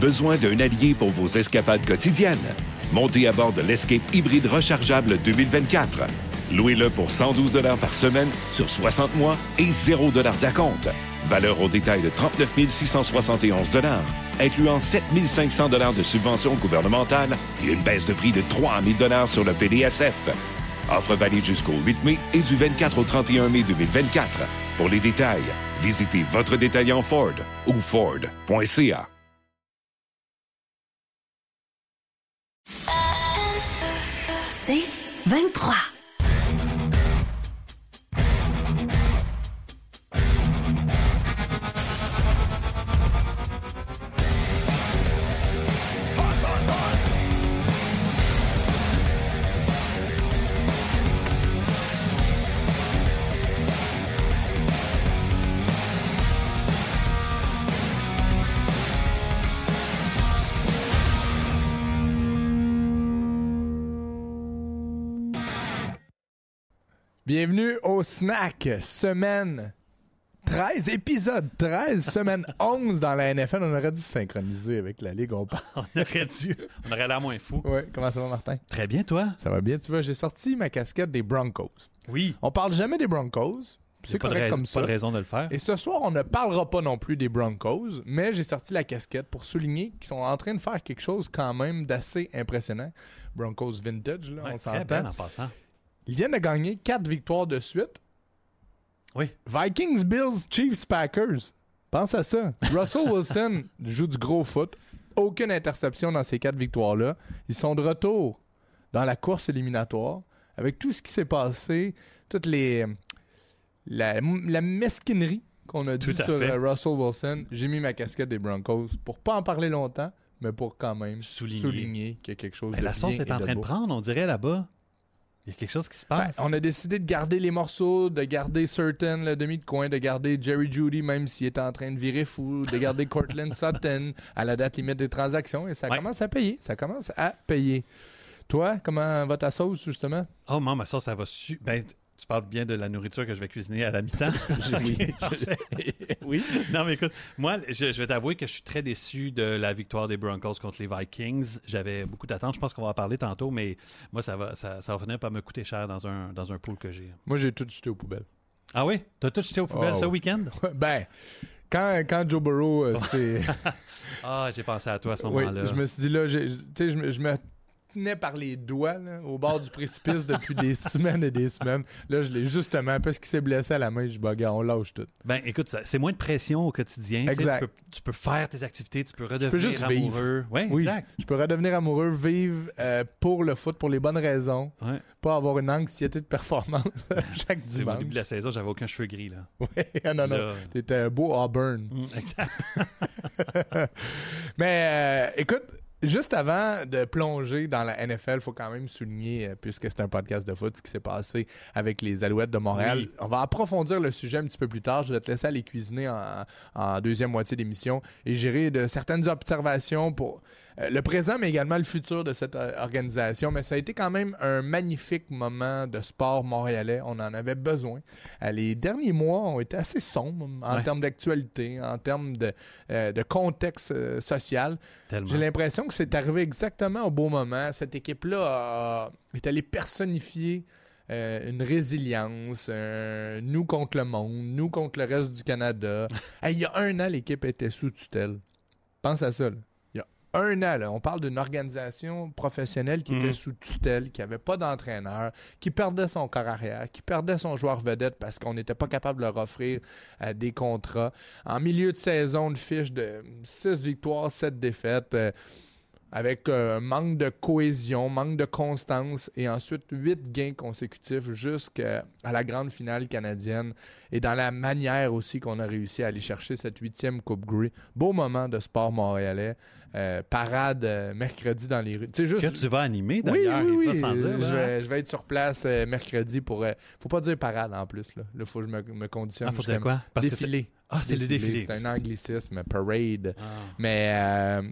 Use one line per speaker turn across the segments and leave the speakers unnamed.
Besoin d'un allié pour vos escapades quotidiennes? Montez à bord de l'Escape hybride rechargeable 2024. Louez-le pour 112 par semaine sur 60 mois et 0 d'acompte. Valeur au détail de 39 671 incluant 7 500 de subventions gouvernementales et une baisse de prix de 3 000 sur le PDSF. Offre valide jusqu'au 8 mai et du 24 au 31 mai 2024. Pour les détails, visitez votre détaillant Ford ou Ford.ca.
23.
Bienvenue au snack, semaine 13, épisode 13, semaine 11 dans la NFL. On aurait dû se synchroniser avec la Ligue. On,
on aurait dû. On aurait l'air moins fou.
Oui, comment ça va, Martin?
Très bien, toi?
Ça va bien. Tu vois, j'ai sorti ma casquette des Broncos.
Oui.
On parle jamais des Broncos.
C'est correct comme ça. Pas de raison de le faire.
Et ce soir, on ne parlera pas non plus des Broncos, mais j'ai sorti la casquette pour souligner qu'ils sont en train de faire quelque chose quand même d'assez impressionnant. Broncos vintage, là, on s'entend.
en passant.
Ils viennent de gagner quatre victoires de suite.
Oui.
Vikings, Bills, Chiefs, Packers. Pense à ça. Russell Wilson joue du gros foot. Aucune interception dans ces quatre victoires-là. Ils sont de retour dans la course éliminatoire. Avec tout ce qui s'est passé, toutes les. La, mesquinerie qu'on a dit sur Russell Wilson, j'ai mis ma casquette des Broncos pour pas en parler longtemps, mais pour quand même souligner, qu'il y a quelque chose mais
La sauce est en train de prendre, on dirait là-bas. Il y a quelque chose qui se passe.
Ben, on a décidé de garder les morceaux, de garder Certain, le demi de coin, de garder Jerry Judy, même s'il est en train de virer fou, de garder Cortland Sutton à la date limite des transactions. Et ça commence à payer. Ça commence à payer. Toi, comment va ta sauce, justement?
Oh, ma sauce, ça va su. Ben, tu parles bien de la nourriture que je vais cuisiner à la mi-temps.
oui. oui.
Non, mais écoute, moi, je, vais t'avouer que je suis très déçu de la victoire des Broncos contre les Vikings. J'avais beaucoup d'attentes. Je pense qu'on va en parler tantôt, mais moi, ça va, ça, va finir par me coûter cher dans un, dans un pool que j'ai.
Moi, j'ai tout jeté aux poubelles.
Ah oui? T'as tout jeté aux poubelles ce week-end?
ben, quand, quand Joe Burrow, euh, c'est.
ah, j'ai pensé à toi à ce moment-là.
je me suis dit, là, tu sais, je, je me tenait par les doigts au bord du précipice depuis des semaines et des semaines. Là, je l'ai justement, parce qu'il s'est blessé à la main, je dis, on lâche tout.
Ben, écoute, c'est moins de pression au quotidien.
Exact.
Tu peux, faire tes activités, tu peux redevenir amoureux.
oui, exact. Je peux redevenir amoureux, vivre euh, pour le foot, pour les bonnes raisons. Pas avoir une anxiété de performance chaque dimanche.
Au début de la saison, j'avais aucun cheveu gris. Là.
Oui, non, non. T'étais un beau Auburn.
Mm, exact.
Mais euh, écoute, Juste avant de plonger dans la NFL, il faut quand même souligner, euh, puisque c'est un podcast de foot, ce qui s'est passé avec les Alouettes de Montréal. On va approfondir le sujet un petit peu plus tard. Je vais te laisser aller cuisiner en, deuxième moitié d'émission et gérer de certaines observations pour le présent, mais également le futur de cette euh, organisation. Mais ça a été quand même un magnifique moment de sport montréalais. On en avait besoin. les derniers mois ont été assez sombres en termes d'actualité, en termes de, de contexte social. J'ai l'impression c'est arrivé exactement au bon moment. Cette équipe-là est allée personnifier euh, une résilience, nous contre le monde, nous contre le reste du Canada. il y a un an, l'équipe était sous tutelle. Pense à ça un an, on parle d'une organisation professionnelle qui était mhm. sous tutelle, qui n'avait pas d'entraîneur, qui perdait son corps arrière, qui perdait son joueur vedette parce qu'on n'était pas capable de leur offrir euh, des contrats. En milieu de saison, une fiche de 6 victoires, 7 défaites. Euh, avec euh, manque de cohésion, manque de constance et ensuite huit gains consécutifs jusqu'à la grande finale canadienne et dans la manière aussi qu'on a réussi à aller chercher cette huitième Coupe Grey. Beau moment de sport montréalais. Euh, parade euh, mercredi dans les rues.
Juste... Que tu vas animer d'ailleurs,
oui, oui, oui.
Sans dire,
je, vais, je, vais, être sur place mercredi pour. faut pas dire parade en plus. Là, il faut que je me, me conditionne.
Ah, faut dire quoi? Parce
défilé.
Ah, c'est le défilé.
C'est un anglicisme, parade. Ah. Mais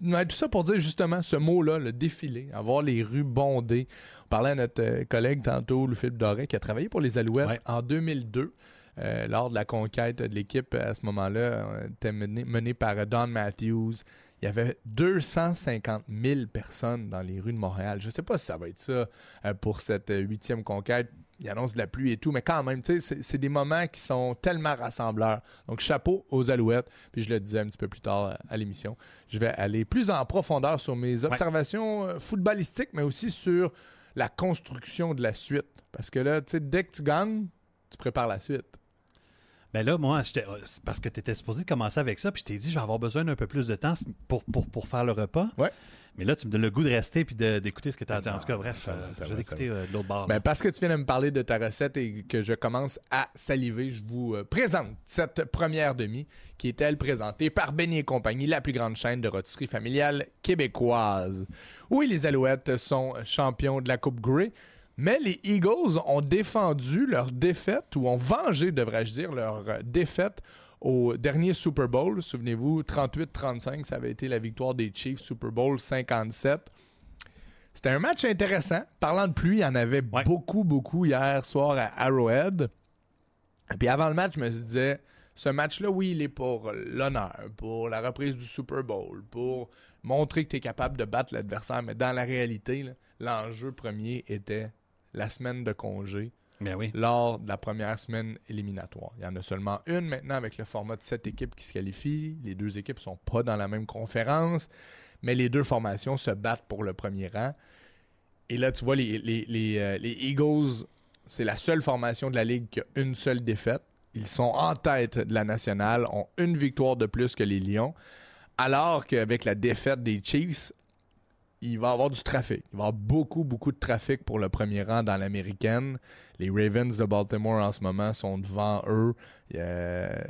tout ça pour dire justement ce mot-là, le défilé, avoir les rues bondées. On parlait à notre euh, collègue tantôt, le Philippe Doré, qui a travaillé pour les Alouettes en 2002. euh, lors de la conquête de l'équipe à ce moment-là, était mené, mené par Don Matthews. Il y avait 250 000 personnes dans les rues de Montréal. Je ne sais pas si ça va être ça euh, pour cette euh, huitième conquête. Il annonce de la pluie et tout, mais quand même, tu sais, c'est- c'est des moments qui sont tellement rassembleurs. Donc, chapeau aux Alouettes. Puis je le disais un petit peu plus tard euh, à l'émission, je vais aller plus en profondeur sur mes observations euh, footballistiques, mais aussi sur la construction de la suite. Parce que là, tu sais, dès que tu gagnes, tu prépares la suite.
Ben là, moi, c'est parce que tu étais supposé commencer avec ça, puis je t'ai dit, je vais avoir besoin d'un peu plus de temps pour, pour, pour faire le repas.
Ouais.
Mais là, tu me donnes le goût de rester puis d'écouter ce que tu as à dire. En tout cas, bref,
ça va,
euh,
ça
je
va,
vais écouter euh, de l'autre bord.
Ben, parce que tu viens de me parler de ta recette et que je commence à saliver, je vous euh, présente cette première demi qui est elle présentée par Benny et compagnie, la plus grande chaîne de rôtisserie familiale québécoise. Oui, les Alouettes sont champions de la Coupe Grey, mais les Eagles ont défendu leur défaite, ou ont vengé, devrais-je dire, leur euh, défaite au dernier Super Bowl. Souvenez-vous, 38-35, ça avait été la victoire des Chiefs Super Bowl 57. C'était un match intéressant. Parlant de pluie, il y en avait
Ouais.
beaucoup, beaucoup hier soir à Arrowhead. Puis avant le match, je me disais, ce match-là, oui, il est pour l'honneur, pour la reprise du Super Bowl, pour montrer que tu es capable de battre l'adversaire. Mais dans la réalité, l'enjeu premier était la semaine de congé
Ben oui.
lors de la première semaine éliminatoire. Il y en a seulement une maintenant avec le format de sept équipes qui se qualifient. Les deux équipes sont pas dans la même conférence, mais les deux formations se battent pour le premier rang. Et là, tu vois, les, les, les, euh, les Eagles, c'est la seule formation de la Ligue qui a une seule défaite. Ils sont en tête de la nationale, ont une victoire de plus que les Lions, alors qu'avec la défaite des Chiefs, il va y avoir du trafic. Il va y avoir beaucoup, beaucoup de trafic pour le premier rang dans l'américaine. Les Ravens de Baltimore en ce moment sont devant eux.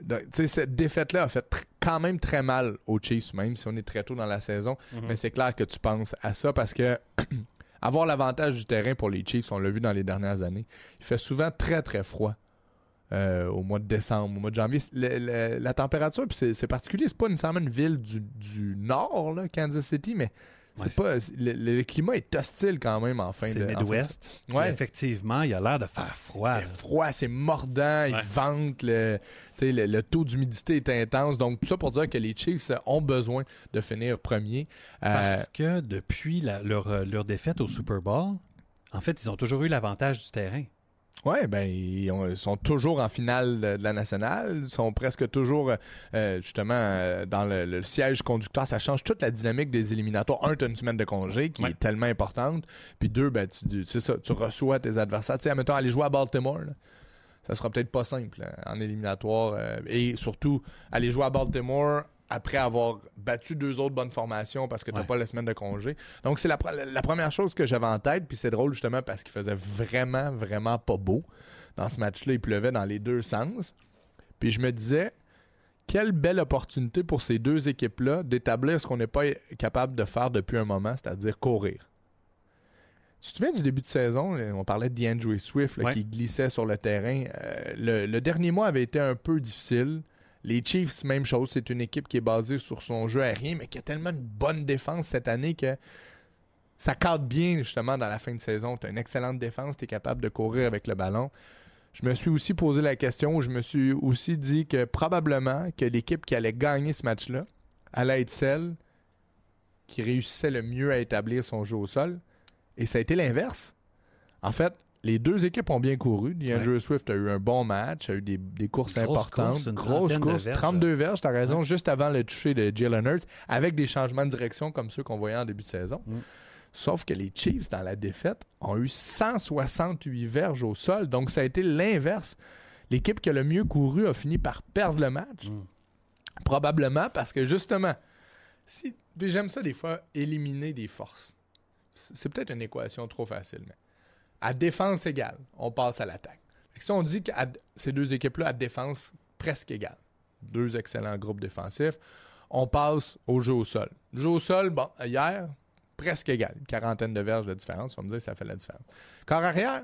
Donc, sais, cette défaite-là a fait quand même très mal aux Chiefs, même si on est très tôt dans la saison. Mais c'est clair que tu penses à ça parce que avoir l'avantage du terrain pour les Chiefs, on l'a vu dans les dernières années, il fait souvent très, très froid. euh, au mois de décembre, au mois de janvier. Le- le- la température, c'est c'est particulier, c'est pas nécessairement une ville du, du nord, là, Kansas City, mais c'est pas, le, le climat est hostile quand même en fin
C'est
de
le
en fin de-
Midwest.
Ouais.
Effectivement, il a l'air de faire froid.
Il fait froid, c'est mordant, il vente, le, le, le taux d'humidité est intense. Donc, tout ça pour dire que les Chiefs ont besoin de finir premier. Euh,
Parce que depuis la- leur, euh, leur défaite au Super Bowl, en fait, ils ont toujours eu l'avantage du terrain.
Ouais, ben, ils, ont- ils sont toujours en finale de, la nationale. Ils sont presque toujours, euh, justement, euh, dans le, le siège conducteur. Ça change toute la dynamique des éliminatoires. Un, tu as une semaine de congé qui
Ouais.
est tellement importante. Puis deux, ben, tu, ça, tu reçois tes adversaires. Tu sais, admettons, aller jouer à Baltimore, là. ça sera peut-être pas simple hein, en éliminatoire. euh, et surtout, aller jouer à Baltimore après avoir battu deux autres bonnes formations parce que tu n'as
Ouais.
pas la semaine de congé. Donc, c'est la, pre- la première chose que j'avais en tête. Puis c'est drôle justement parce qu'il faisait vraiment, vraiment pas beau. Dans ce match-là, il pleuvait dans les deux sens. Puis je me disais, quelle belle opportunité pour ces deux équipes-là d'établir ce qu'on n'est pas capable de faire depuis un moment, c'est-à-dire courir. Tu te souviens du début de saison, on parlait d'Andrew Swift là,
Ouais.
qui glissait sur le terrain. Euh, le, le dernier mois avait été un peu difficile. Les Chiefs, même chose, c'est une équipe qui est basée sur son jeu aérien, mais qui a tellement une bonne défense cette année que ça cadre bien justement dans la fin de saison. Tu as une excellente défense, tu es capable de courir avec le ballon. Je me suis aussi posé la question, je me suis aussi dit que probablement que l'équipe qui allait gagner ce match-là allait être celle qui réussissait le mieux à établir son jeu au sol. Et ça a été l'inverse. En fait, les deux équipes ont bien couru. DeAndre Swift a eu un bon match, a eu des, des courses
grosse
importantes.
course, une
grosse course.
verges.
32 verges, t'as raison, juste avant le toucher de Jalen Hurts, avec des changements de direction comme ceux qu'on voyait en début de saison.
Mm.
Sauf que les Chiefs, dans la défaite, ont eu 168 verges au sol. Donc, ça a été l'inverse. L'équipe qui a le mieux couru a fini par perdre le match.
Mm.
Probablement parce que, justement, si j'aime ça des fois, éliminer des forces. C'est c'est peut-être une équation trop facile, mais à défense égale, on passe à l'attaque. Si on dit que ces deux équipes-là, à défense presque égale, deux excellents groupes défensifs, on passe au jeu au sol. Le jeu au sol, bon, hier, presque égal. Une quarantaine de verges de différence. On va me dire que ça fait la différence. Corps arrière,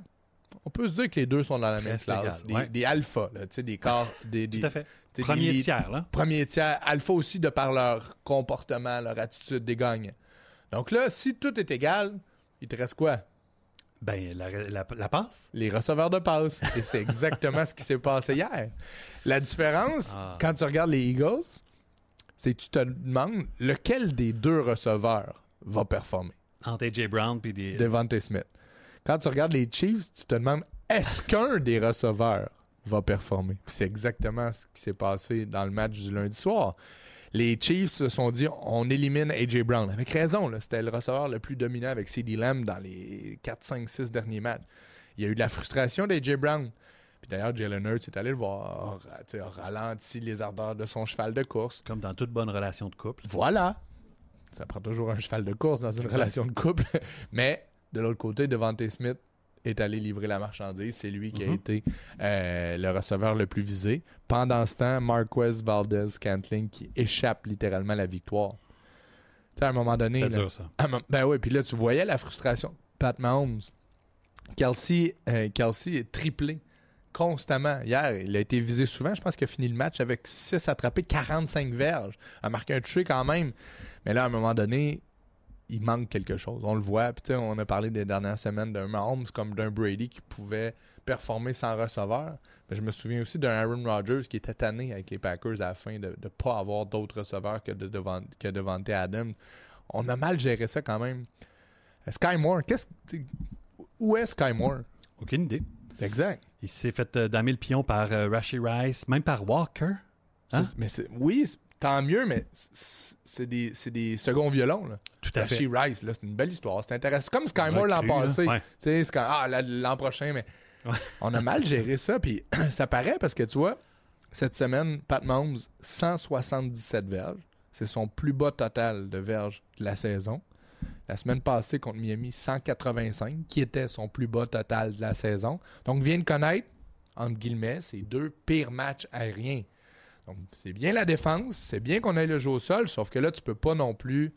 on peut se dire que les deux sont dans la même classe.
égal,
Des,
ouais.
des alphas, là, tu sais, des corps. Des, des,
Tout à fait.
des
Premier tiers, là.
Premier tiers, alpha aussi de par leur comportement, leur attitude des gagnants. Donc là, si tout est égal, il te reste quoi?
Ben, la, la- la passe.
Les receveurs de passe. Et c'est exactement ce qui s'est passé hier. La différence,
Ah.
quand tu regardes les Eagles, c'est que tu te demandes lequel des deux receveurs va performer.
Entre AJ Brown puis des.
Devante Smith. Quand tu regardes les Chiefs, tu te demandes est-ce qu'un des receveurs va performer? C'est exactement ce qui s'est passé dans le match du lundi soir. Les Chiefs se sont dit on élimine AJ Brown. Avec raison, c'était le receveur le plus dominant avec CD Lamb dans les 4, 5, 6 derniers matchs. Il y a eu de la frustration d'AJ Brown. Puis d'ailleurs, Jalen Hurts est allé le voir, a, ralenti les ardeurs de son cheval de course.
Comme dans toute bonne relation de couple.
Voilà. Ça prend toujours un cheval de course dans une
Exact.
relation de couple. Mais de l'autre côté, Devante Smith est allé livrer la marchandise. C'est lui qui a
Mhm.
été euh, le receveur le plus visé. Pendant ce temps, Marquez Valdez Cantling qui échappe littéralement à la victoire. Tu sais, à un moment donné.
C'est dur, ça.
à ben oui, puis là, tu voyais la frustration. Pat Mahomes. Kelsey, euh, Kelsey est triplé constamment. Hier, il a été visé souvent. Je pense qu'il a fini le match avec 6 attrapés, 45 verges. A marqué un touché quand même. Mais là, à un moment donné, il manque quelque chose. On le voit. Puis, on a parlé des dernières semaines d'un Mahomes comme d'un Brady qui pouvait performer sans receveur. Mais je me souviens aussi d'un Aaron Rodgers qui était tanné avec les Packers à la fin de ne pas avoir d'autres receveurs que, de devant, que Devante Adams. On a mal géré ça quand même. Sky Moore, qu'est-ce où est Sky Moore?
Aucune idée.
Exact.
Il s'est fait euh, damer le pion par euh, Rashi Rice, même par Walker. Hein?
Mais c'est- oui, tant mieux, mais c'est- des, c'est des seconds violons. Là.
Tout à fait.
Rashee Rice, là, c'est une belle histoire. C'est intéressant. C'est comme Sky Moore
Recrue,
l'an passé.
Ouais.
Tu sais, c'est quand- ah, la- l'an prochain, mais
Ouais.
on a mal géré ça. Puis ça paraît parce que tu vois, cette semaine, Pat Mahomes, 177 verges. C'est son plus bas total de verges de la saison. La semaine passée contre Miami, 185, qui était son plus bas total de la saison. Donc, vient de connaître, entre guillemets, ses deux pires matchs aériens. Donc, c'est bien la défense, c'est bien qu'on ait le jeu au sol, sauf que là, tu peux pas non plus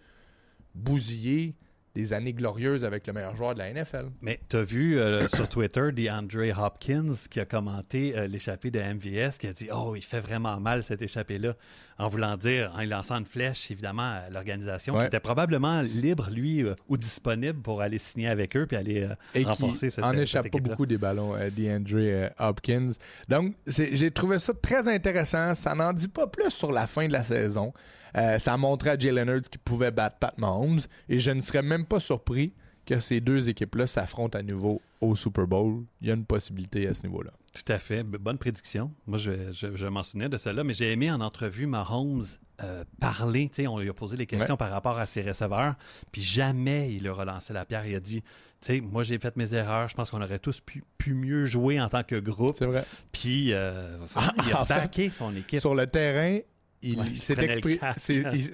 bousiller des années glorieuses avec le meilleur joueur de la NFL.
Mais tu as vu euh, sur Twitter DeAndre Hopkins qui a commenté euh, l'échappée de MVS, qui a dit Oh, il fait vraiment mal cette échappée-là, en voulant dire, en lançant une flèche, évidemment, à l'organisation,
Ouais.
qui était probablement libre, lui, euh, ou disponible pour aller signer avec eux puis aller
Et
renforcer
qui
cette
en échappe pas beaucoup des ballons, DeAndre Hopkins. Donc, j'ai trouvé ça très intéressant. Ça n'en dit pas plus sur la fin de la saison. Euh, ça a montré à Jalen Hurts qu'il pouvait battre Pat Mahomes. Et je ne serais même pas surpris que ces deux équipes-là s'affrontent à nouveau au Super Bowl. Il y a une possibilité à ce niveau-là.
Tout à fait. Bonne prédiction. Moi, je, je, je m'en souvenais de celle-là, mais j'ai aimé en entrevue Mahomes euh, parler. On lui a posé les questions par rapport à ses receveurs, puis jamais il a relancé la pierre. Il a dit, tu sais, moi j'ai fait mes erreurs. Je pense qu'on aurait tous pu, pu mieux jouer en tant que groupe.
C'est vrai.
Puis euh, il a
fait,
backé son équipe.
Sur le terrain, il,
Ouais,
s'est exprimé.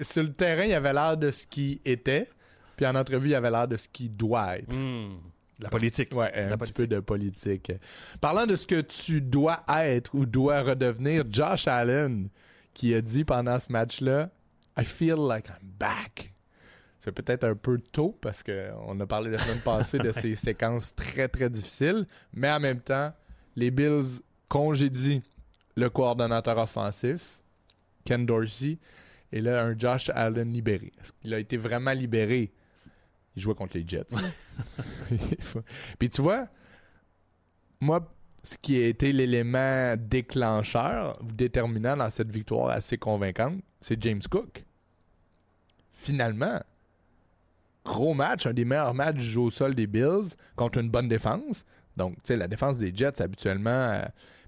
sur le terrain, il avait l'air de ce qu'il était. Puis en entrevue, il avait l'air de ce qu'il doit être.
Hmm. La politique.
Ouais, un
La
petit
politique.
peu de politique. Parlant de ce que tu dois être ou dois redevenir, Josh Allen, qui a dit pendant ce match-là, I feel like I'm back. C'est peut-être un peu tôt parce qu'on a parlé la semaine passée de ces séquences très très difficiles, mais en même temps, les Bills congédient le coordonnateur offensif, Ken Dorsey, et là, un Josh Allen libéré. Est-ce qu'il a été vraiment libéré? Il jouait contre les Jets. Puis tu vois, moi, ce qui a été l'élément déclencheur ou déterminant dans cette victoire assez convaincante, c'est James Cook. Finalement, gros match, un des meilleurs matchs du jeu au sol des Bills contre une bonne défense. Donc, tu sais, la défense des Jets, habituellement.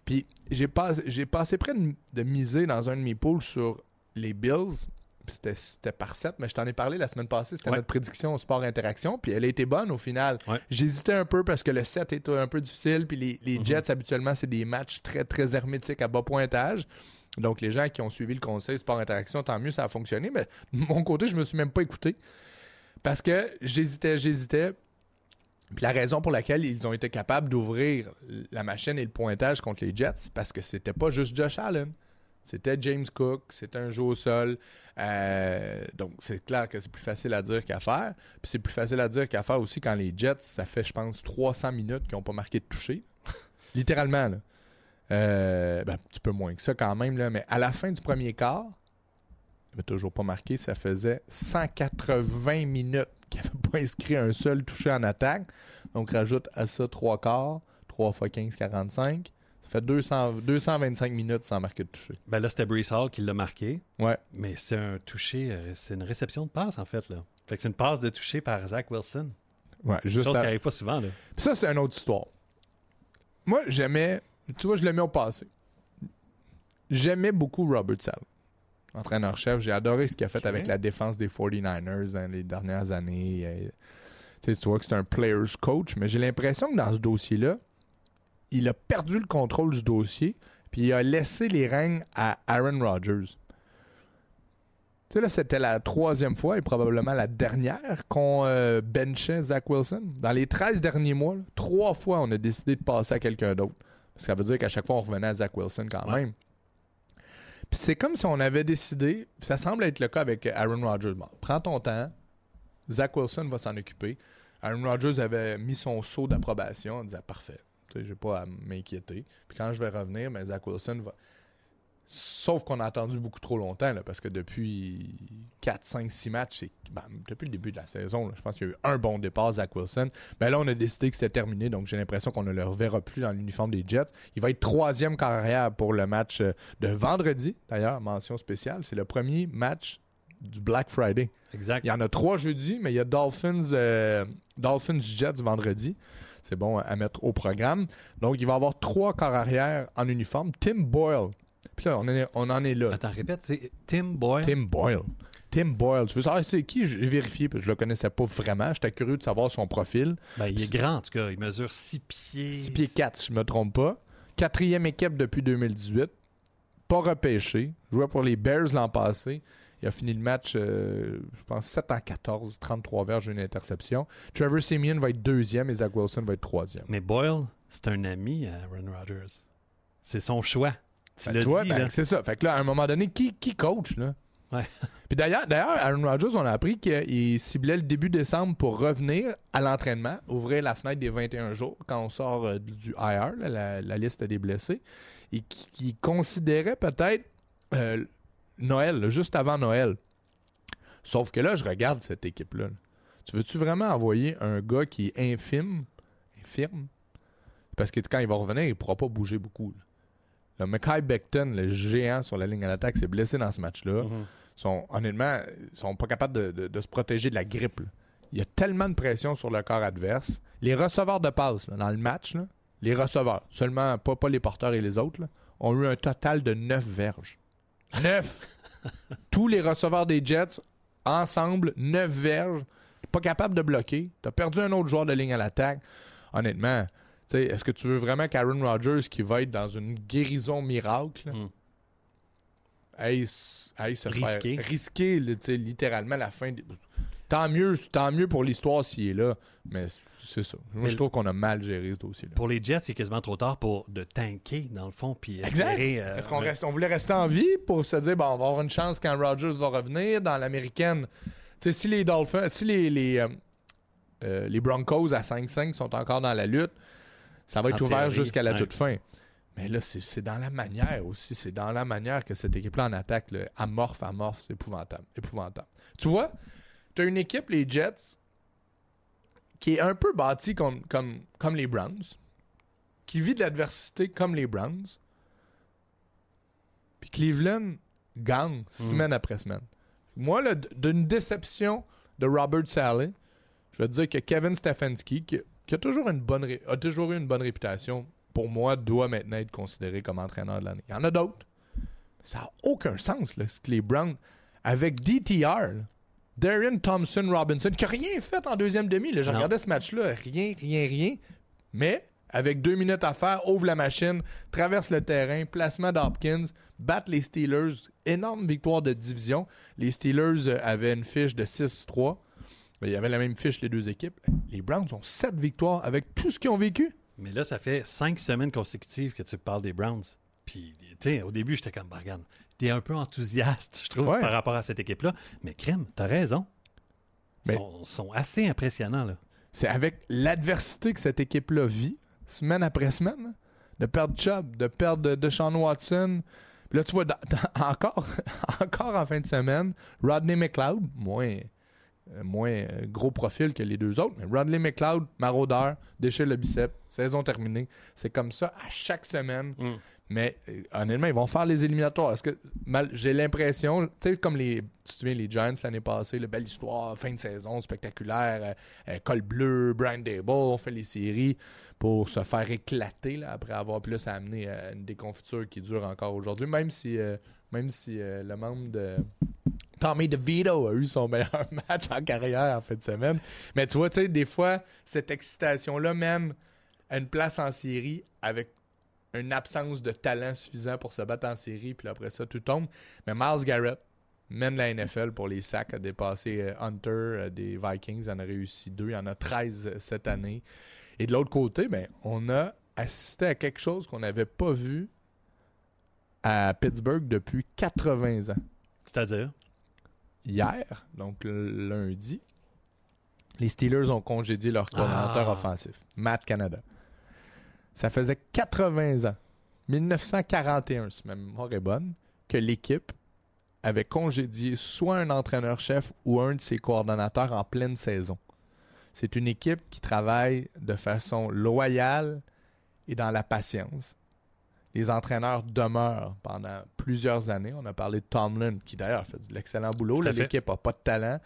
Puis, j'ai pas- j'ai passé près de, de miser dans un de mes pools sur les Bills. Puis C'était c'était par 7, mais je t'en ai parlé la semaine passée. C'était
Ouais.
notre prédiction au sport interaction. Puis elle a été bonne au final.
Ouais.
J'hésitais un peu parce que le 7 était un peu difficile. Puis les, les
Mhm.
Jets, habituellement, c'est des matchs très, très hermétiques à bas pointage. Donc, les gens qui ont suivi le conseil Sport Interaction, tant mieux, ça a fonctionné. Mais de mon côté, je me suis même pas écouté. Parce que j'hésitais, j'hésitais. Puis la raison pour laquelle ils ont été capables d'ouvrir la machine et le pointage contre les Jets, c'est parce que c'était pas juste Josh Allen. C'était James Cook, c'était un jeu au sol. Euh, donc, c'est clair que c'est plus facile à dire qu'à faire. Puis c'est plus facile à dire qu'à faire aussi quand les Jets, ça fait, je pense, 300 minutes qu'ils n'ont pas marqué de toucher. Littéralement, là. Euh, ben, un petit peu moins que ça quand même, là. Mais à la fin du premier quart, il n'avait toujours pas marqué. Ça faisait 180 minutes qu'il n'avait pas inscrit un seul touché en attaque. Donc, rajoute à ça 3 quarts, 3 fois 15, 45. Ça fait 200, 225 minutes sans marquer de toucher.
Ben là, c'était Brees Hall qui l'a marqué.
Ouais.
Mais c'est un toucher, euh, c'est une réception de passe, en fait. Là. Fait que c'est une passe de toucher par Zach Wilson.
Ouais, juste
Chose
à-
qui n'arrive pas souvent. Là.
Puis ça, c'est une autre histoire. Moi, j'aimais. Tu vois, je l'aimais au passé. J'aimais beaucoup Robert Sal. Entraîneur-chef. J'ai adoré ce qu'il a fait avec la défense des 49ers dans les dernières années. Euh, Tu vois que c'est un player's coach, mais j'ai l'impression que dans ce dossier-là, il a perdu le contrôle du dossier, puis il a laissé les règnes à Aaron Rodgers. Tu sais, là, c'était la troisième fois et probablement la dernière qu'on euh, benchait Zach Wilson. Dans les 13 derniers mois, là, trois fois, on a décidé de passer à quelqu'un d'autre. Parce que ça veut dire qu'à chaque fois, on revenait à Zach Wilson quand
Ouais.
même. Puis c'est comme si on avait décidé, ça semble être le cas avec Aaron Rodgers. Bon, prends ton temps, Zach Wilson va s'en occuper. Aaron Rodgers avait mis son saut d'approbation en disant parfait, sais, j'ai pas à m'inquiéter. Puis quand je vais revenir, mais Zach Wilson va. Sauf qu'on a attendu beaucoup trop longtemps, là, parce que depuis 4, 5, 6 matchs, ben, depuis le début de la saison, là, je pense qu'il y a eu un bon départ, Zach Wilson. Ben là, on a décidé que c'était terminé, donc j'ai l'impression qu'on ne le reverra plus dans l'uniforme des Jets. Il va être troisième carrière pour le match euh, de vendredi, d'ailleurs, mention spéciale. C'est le premier match du Black Friday.
Exact.
Il y en a trois jeudi, mais il y a Dolphins, euh, Dolphins Jets vendredi. C'est bon à mettre au programme. Donc, il va y avoir trois corps arrière en uniforme. Tim Boyle. Puis là, on, en est- on en est là.
Attends, répète, c'est Tim Boyle?
Tim Boyle. Tim Boyle. Tu veux savoir c'est qui? J'ai vérifié, parce que je le connaissais pas vraiment. J'étais curieux de savoir son profil.
Ben, il est grand, en tout cas. Il mesure 6 pieds.
6 pieds 4, si je me trompe pas. Quatrième équipe depuis 2018. Pas repêché. Jouait pour les Bears l'an passé. Il a fini le match, euh, je pense, 7 en 14, 33 verges, une interception. Trevor Simeon va être deuxième et Zach Wilson va être troisième.
Mais Boyle, c'est un ami à Aaron Rodgers. C'est son choix. Tu
Ben,
l'as dit,
ben, c'est ça. Fait que là, à un moment donné, qui, qui coach, là?
Ouais.
Puis d'ailleurs, d'ailleurs, Aaron Rodgers, on a appris qu'il ciblait le début décembre pour revenir à l'entraînement, ouvrir la fenêtre des 21 jours quand on sort euh, du IR, là, la, la liste des blessés, et qui, qui considérait peut-être euh, Noël, là, juste avant Noël. Sauf que là, je regarde cette équipe-là. là. Tu veux-tu vraiment envoyer un gars qui est infime, infirme? Parce que quand il va revenir, il ne pourra pas bouger beaucoup. là. Le Mackay Becton, le géant sur la ligne à l'attaque, s'est blessé dans ce match-là.
Mhm.
Sont, honnêtement, ils sont pas capables de, de- de se protéger de la grippe. là. Il y a tellement de pression sur le corps adverse. Les receveurs de passe là, dans le match, là, les receveurs, seulement pas, pas les porteurs et les autres, ont eu un total de 9 verges. 9! Tous les receveurs des Jets, ensemble, 9 verges. Pas capable de bloquer. Tu as perdu un autre joueur de ligne à l'attaque. Honnêtement, est-ce que tu veux vraiment qu'Aaron Rodgers, qui va être dans une guérison miracle,
Mm.
aille, s- aille se
Risquer.
faire risquer là, littéralement la fin des- Tant mieux, tant mieux pour l'histoire s'il est là, mais c'est ça. Moi,
Mais
je trouve qu'on a mal géré ce dossier-là.
Pour les Jets, c'est quasiment trop tard pour de tanker, dans le fond, puis espérer... euh,
Est-ce qu'on reste- on voulait rester en vie pour se dire, bon, on va avoir une chance quand Rodgers va revenir dans l'américaine. Tu sais, si les Dolphins, si les, les, euh, euh, les Broncos à 5-5 sont encore dans la lutte, ça va être
En
ouvert jusqu'à la
ouais.
toute fin. Mais là, c'est dans la manière aussi. C'est dans la manière que cette équipe-là en attaque, là, amorphe, amorphe, c'est épouvantable. épouvantable. Tu vois, tu as une équipe, les Jets, qui est un peu bâtie comme, comme, comme les Browns, qui vit de l'adversité comme les Browns. Puis Cleveland gagne semaine après semaine. Moi, d'une déception de Robert Saleh, je vais te dire que Kevin Stefanski, qui, qui a, toujours une bonne ré- a toujours eu une bonne réputation, pour moi, doit maintenant être considéré comme entraîneur de l'année. Il y en a d'autres. Ça n'a aucun sens, là, ce que les Browns, avec DTR, là, Darian Thompson Robinson, qui n'a rien fait en deuxième demi. Là, je
Non.
regardais ce match-là, rien, rien, rien. Mais avec deux minutes à faire, ouvre la machine, traverse le terrain, placement d'Hopkins, battent les Steelers. Énorme victoire de division. Les Steelers euh, avaient une fiche de 6-3. Il y avait la même fiche les deux équipes. Les Browns ont sept victoires avec tout ce qu'ils ont vécu.
Mais là, ça fait cinq semaines consécutives que tu parles des Browns. Puis, tu sais, au début, j'étais comme, regarde, t'es un peu enthousiaste, je trouve,
Ouais.
par rapport à cette équipe-là. Mais crème, t'as raison. Ils sont, sont assez impressionnants, là.
C'est avec l'adversité que cette équipe-là vit, semaine après semaine, de perdre Chubb, de perdre de, de Sean Watson. Puis là, tu vois, dans- dans- encore, encore en fin de semaine, Rodney McLeod, moins, moins euh, gros profil que les deux autres. Mais Rodley McLeod, maraudeur, déchire le bicep, saison terminée. C'est comme ça à chaque semaine.
Mm.
Mais euh, honnêtement, ils vont faire les éliminatoires. Est-ce que j'ai l'impression, tu sais, comme les, tu te souviens, les Giants l'année passée, le belle histoire, fin de saison spectaculaire, euh, euh, col bleu, Brian Dable, on fait les séries pour se faire éclater là, après avoir plus amené à une déconfiture qui dure encore aujourd'hui, même si, euh, même si euh, le membre de Tommy DeVito a eu son meilleur match en carrière en fin de semaine. Mais tu vois, tu sais, des fois, cette excitation-là à une place en série avec une absence de talent suffisant pour se battre en série, puis après ça, tout tombe. Mais Miles Garrett mène la NFL pour les sacs, a dépassé euh, Hunter euh, des Vikings, en a réussi deux, il en a 13 cette année. Et de l'autre côté, ben, on a assisté à quelque chose qu'on n'avait pas vu à Pittsburgh depuis 80 ans
C'est-à-dire?
Hier, donc lundi, les Steelers ont congédié leur coordinateur
Ah.
offensif, Matt Canada. Ça faisait 80 ans, 1941, si ma mémoire est bonne, que l'équipe avait congédié soit un entraîneur-chef ou un de ses coordonnateurs en pleine saison. C'est une équipe qui travaille de façon loyale et dans la patience. Les entraîneurs demeurent pendant plusieurs années. On a parlé de Tomlin, qui d'ailleurs fait de l'excellent boulot. L'équipe n'a pas de talent.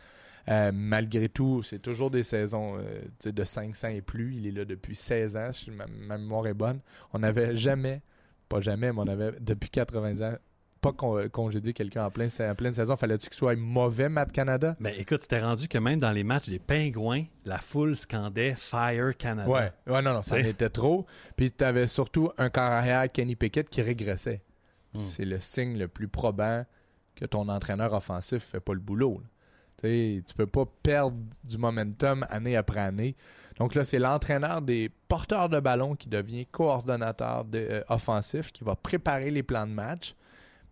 Euh, malgré tout, c'est toujours des saisons euh, de 500 et plus. Il est là depuis 16 ans, si ma, ma mémoire est bonne. On n'avait jamais, pas jamais, mais on avait depuis 80 ans, pas con- congédié quelqu'un en, plein, en pleine saison. Fallait-tu qu'il soit mauvais, Matt Canada?
Ben écoute, c'était rendu que même dans les matchs des Pingouins, la foule scandait Fire Canada.
Ouais, ouais, non, non, ça en
T'sais?
était trop. Puis tu avais surtout un corps arrière, Kenny Pickett, qui régressait.
Hmm.
C'est le signe le plus probant que ton entraîneur offensif fait pas le boulot. là. Tu sais, tu peux pas perdre du momentum année après année. Donc là, c'est l'entraîneur des porteurs de ballon qui devient coordonnateur de- euh, offensif, qui va préparer les plans de match,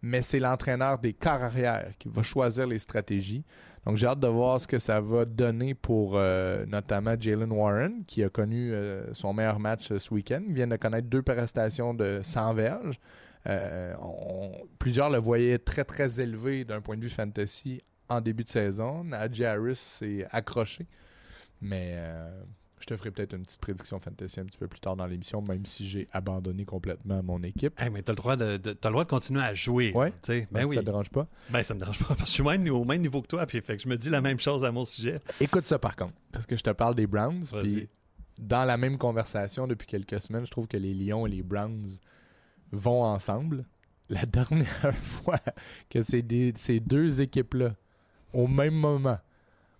mais c'est l'entraîneur des corps arrière qui va choisir les stratégies. Donc j'ai hâte de voir ce que ça va donner pour euh, notamment Jalen Warren, qui a connu euh, son meilleur match euh, ce week-end. Il vient de connaître deux prestations de 100 verges. Plusieurs le voyaient très très élevé d'un point de vue fantasy en début de saison. Najee Harris s'est accroché. Mais je te ferai peut-être une petite prédiction fantasy un petit peu plus tard dans l'émission, même si j'ai abandonné complètement mon équipe.
Hey, mais t'as le droit de, le droit de continuer à jouer.
Ouais.
Ben
Donc,
oui.
Ça te dérange pas?
Ben ça me dérange pas parce que je suis même au même niveau que toi, puis fait que je me dis la même chose à mon sujet.
Écoute ça par contre, parce que je te parle des Browns. Puis dans la même conversation depuis quelques semaines, je trouve que les Lions et les Browns vont ensemble. La dernière fois que ces, des- ces deux équipes-là, au même moment,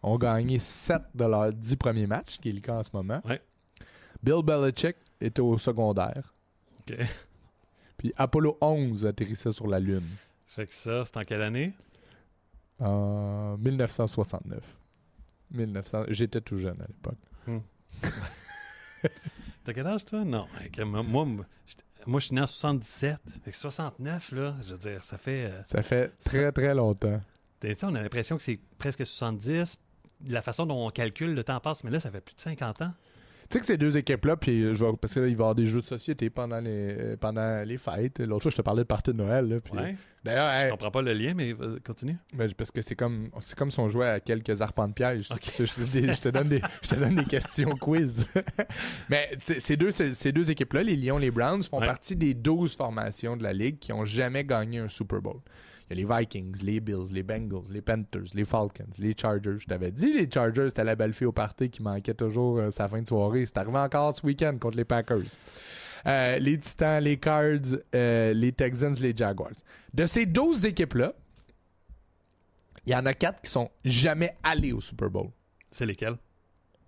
ont gagné 7 de leurs 10 premiers matchs, qui est le cas en ce moment,
Ouais.
Bill Belichick était au secondaire.
OK.
Puis Apollo 11 atterrissait sur la Lune
Fait que ça, c'est en quelle année?
en 1969. 1900... J'étais tout jeune à l'époque.
T'as quel âge, toi? Non. Moi, moi, je suis né en 77. Fait que 69, là, je veux dire, ça fait... euh,
Ça fait très très longtemps.
tu sais, on a l'impression que c'est presque 70. La façon dont on calcule, le temps passe, mais là, ça fait plus de 50 ans.
Tu sais que ces deux équipes-là, puis je vais, parce qu'il va y avoir des jeux de société pendant les, pendant les fêtes. L'autre fois, je te parlais de partie de Noël. Là, puis-
Ouais.
D'ailleurs,
Je
hey,
comprends pas le lien, mais continue.
ben, parce que c'est comme, c'est comme si on jouait à quelques arpents de piège. Je, te dis- je te donne des, je te donne des questions quiz. Mais ces deux, ces, ces deux équipes-là, les Lions, les Browns, font
Ouais.
partie des 12 formations de la Ligue qui ont jamais gagné un Super Bowl. Il y a les Vikings, les Bills, les Bengals, les Panthers, les Falcons, les Chargers. Je t'avais dit, les Chargers, c'était la belle fille au party qui manquait toujours euh, sa fin de soirée. C'est arrivé encore ce week-end contre les Packers. Euh, les Titans, les Cards, euh, les Texans, les Jaguars. De ces 12 équipes-là, il y en a quatre qui sont jamais allés au Super Bowl.
C'est lesquels?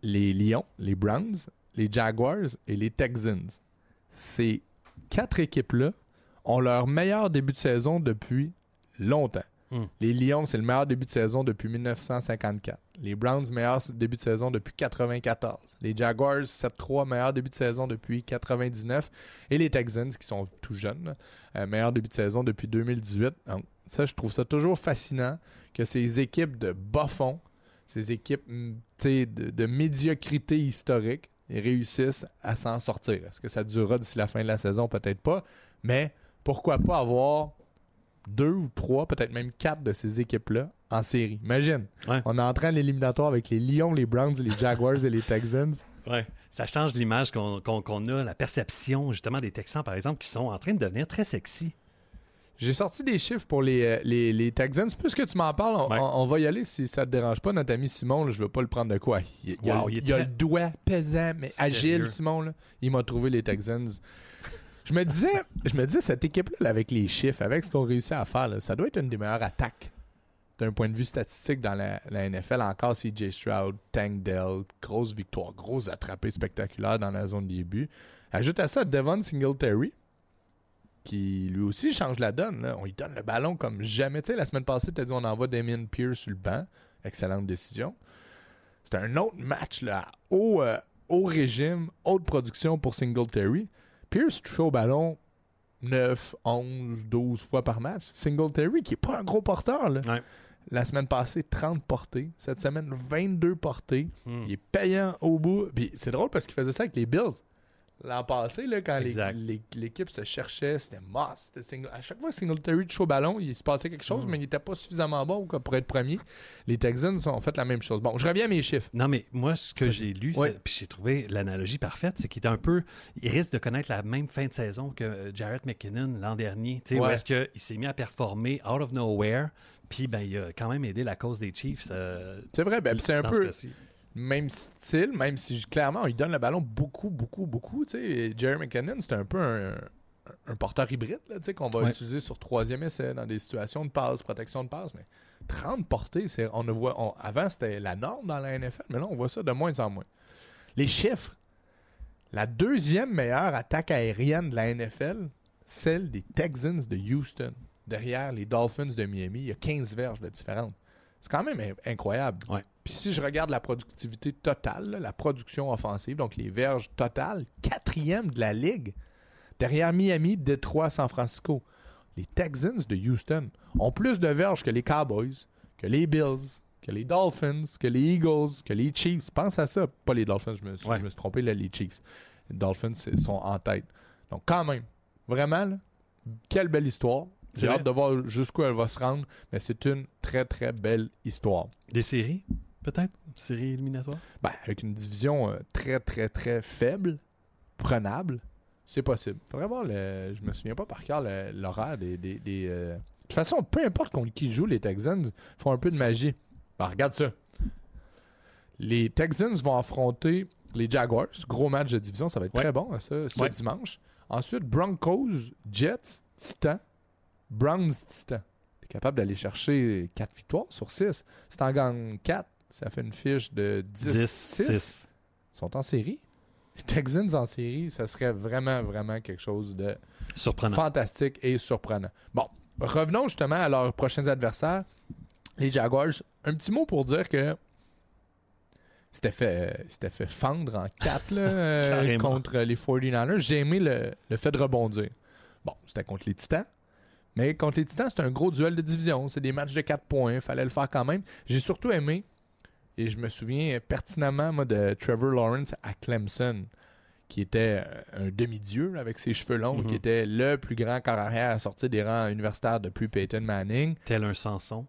Les Lions, les Browns, les Jaguars et les Texans. Ces quatre équipes-là ont leur meilleur début de saison depuis longtemps.
Hmm.
Les Lions, c'est le meilleur début de saison depuis 1954. Les Browns, meilleur début de saison depuis 94. Les Jaguars, 7-3, meilleur début de saison depuis 99. Et les Texans, qui sont tout jeunes, euh, meilleur début de saison depuis 2018. Donc, ça, je trouve ça toujours fascinant que ces équipes de bas fond, ces équipes mm, de médiocrité historique, réussissent à s'en sortir. Est-ce que ça durera d'ici la fin de la saison? Peut-être pas. Mais pourquoi pas avoir deux ou trois, peut-être même quatre de ces équipes-là en série. Imagine,
Ouais.
on est en train l'éliminatoire avec les Lions, les Browns, les Jaguars et les Texans.
Ouais. Ça change l'image qu'on a, la perception justement des Texans, par exemple, qui sont en train de devenir très sexy.
J'ai sorti des chiffres pour les, euh, les, les Texans. Puisque tu m'en parles, on,
Ouais.
on- on va y aller si ça te dérange pas. Notre ami Simon, là, je veux pas le prendre de quoi. Il,
Wow, il est
il a le doigt pesant, mais agile, Simon. là. Il m'a trouvé les Texans. Je me disais, je me disais cette équipe-là, là, avec les chiffres, avec ce qu'on réussit à faire, ça doit être une des meilleures attaques d'un point de vue statistique dans la, NFL. Encore CJ Stroud, Tank Dell, grosse victoire, grosse attrapée spectaculaire dans la zone des buts. Ajoute à ça Devon Singletary, qui lui aussi change la donne. On lui donne le ballon comme jamais. Tu sais, la semaine passée, tu as dit on envoie Damien Pierce sur le banc. Excellente décision. C'est un autre match là, haut, euh, haut régime, haute production pour Singletary. Pierce touche au ballon 9, 11, 12 fois par match. Singletary, qui est pas un gros porteur, là.
Ouais.
la semaine passée, 30 portées. Cette semaine, 22 portées.
Hmm.
Il est payant au bout. Puis c'est drôle parce qu'il faisait ça avec les Bills. L'an passé, là, quand l'équipe se cherchait, c'était Moss. À chaque fois que Singletary touche au ballon, il se passait quelque
Hmm.
chose, mais il n'était pas suffisamment bon pour être premier. Les Texans ont fait la même chose. Bon, je reviens à mes chiffres.
Non, mais moi, ce que j'ai lu, puis j'ai trouvé l'analogie parfaite, c'est qu'il est un peu. Il risque de connaître la même fin de saison que euh, Jarrett McKinnon l'an dernier. Tu sais, où
Ouais.
est-ce qu'il s'est mis à performer out of nowhere, puis ben, il a quand même aidé la cause des Chiefs. euh,
C'est vrai, ben, c'est un peu
ce.
Même style, même si clairement, il donne le ballon beaucoup, beaucoup, beaucoup. Tu sais, Jerry McKinnon, c'est un peu un, un porteur hybride qu'on va
Ouais.
utiliser sur troisième essai dans des situations de passe, protection de passe. Mais 30 portées, c'est, on ne voit, on- avant, c'était la norme dans la NFL, mais là, on voit ça de moins en moins. Les chiffres. La deuxième meilleure attaque aérienne de la NFL, celle des Texans de Houston. Derrière les Dolphins de Miami, il y a 15 verges de différence. C'est quand même in- incroyable.
Ouais.
Puis si je regarde la productivité totale, là, la production offensive, donc les verges totales, quatrième de la ligue, derrière Miami, Détroit, San Francisco. Les Texans de Houston ont plus de verges que les Cowboys, que les Bills, que les Dolphins, que les Eagles, que les Chiefs. Pense à ça. Pas les Dolphins, je me, suis-
Ouais.
je me suis trompé, là, les Chiefs. Les Dolphins sont en tête. Donc quand même, vraiment, là, quelle belle histoire.
C'est
J'ai hâte de voir jusqu'où elle va se rendre, mais c'est une très très belle histoire.
Des séries, peut-être Séries éliminatoires
Ben, avec une division euh, très, très, très faible, prenable, c'est possible. Faudrait voir le. Je me souviens pas par cœur l'horaire des. des, des, euh, De toute façon, peu importe contre qui joue, les Texans font un peu de magie. Ben, regarde ça. Les Texans vont affronter les Jaguars. Gros match de division, ça va être
Ouais.
très bon, ça, ce
Ouais.
dimanche. Ensuite, Broncos, Jets, Titans, Browns, Titans. T'es capable d'aller chercher 4 victoires sur 6. Si t'en gagnes 4, ça fait une fiche de 10, 6. Ils sont en série. Les Texans en série, ça serait vraiment, vraiment quelque chose de
Surprenant.
fantastique et surprenant. Bon, revenons justement à leurs prochains adversaires, les Jaguars. Un petit mot pour dire que c'était fait, c'était fait fendre en quatre là, euh, contre les 49ers. J'ai aimé le, le fait de rebondir. Bon, c'était contre les Titans. Mais contre les Titans, c'est un gros duel de division. C'est des matchs de 4 points. fallait le faire quand même. J'ai surtout aimé, et je me souviens pertinemment moi, de Trevor Lawrence à Clemson, qui était euh, un demi-dieu avec ses cheveux longs,
Mhm.
qui était le plus grand corps arrière à sortir des rangs universitaires depuis Peyton Manning.
Tel un Samson.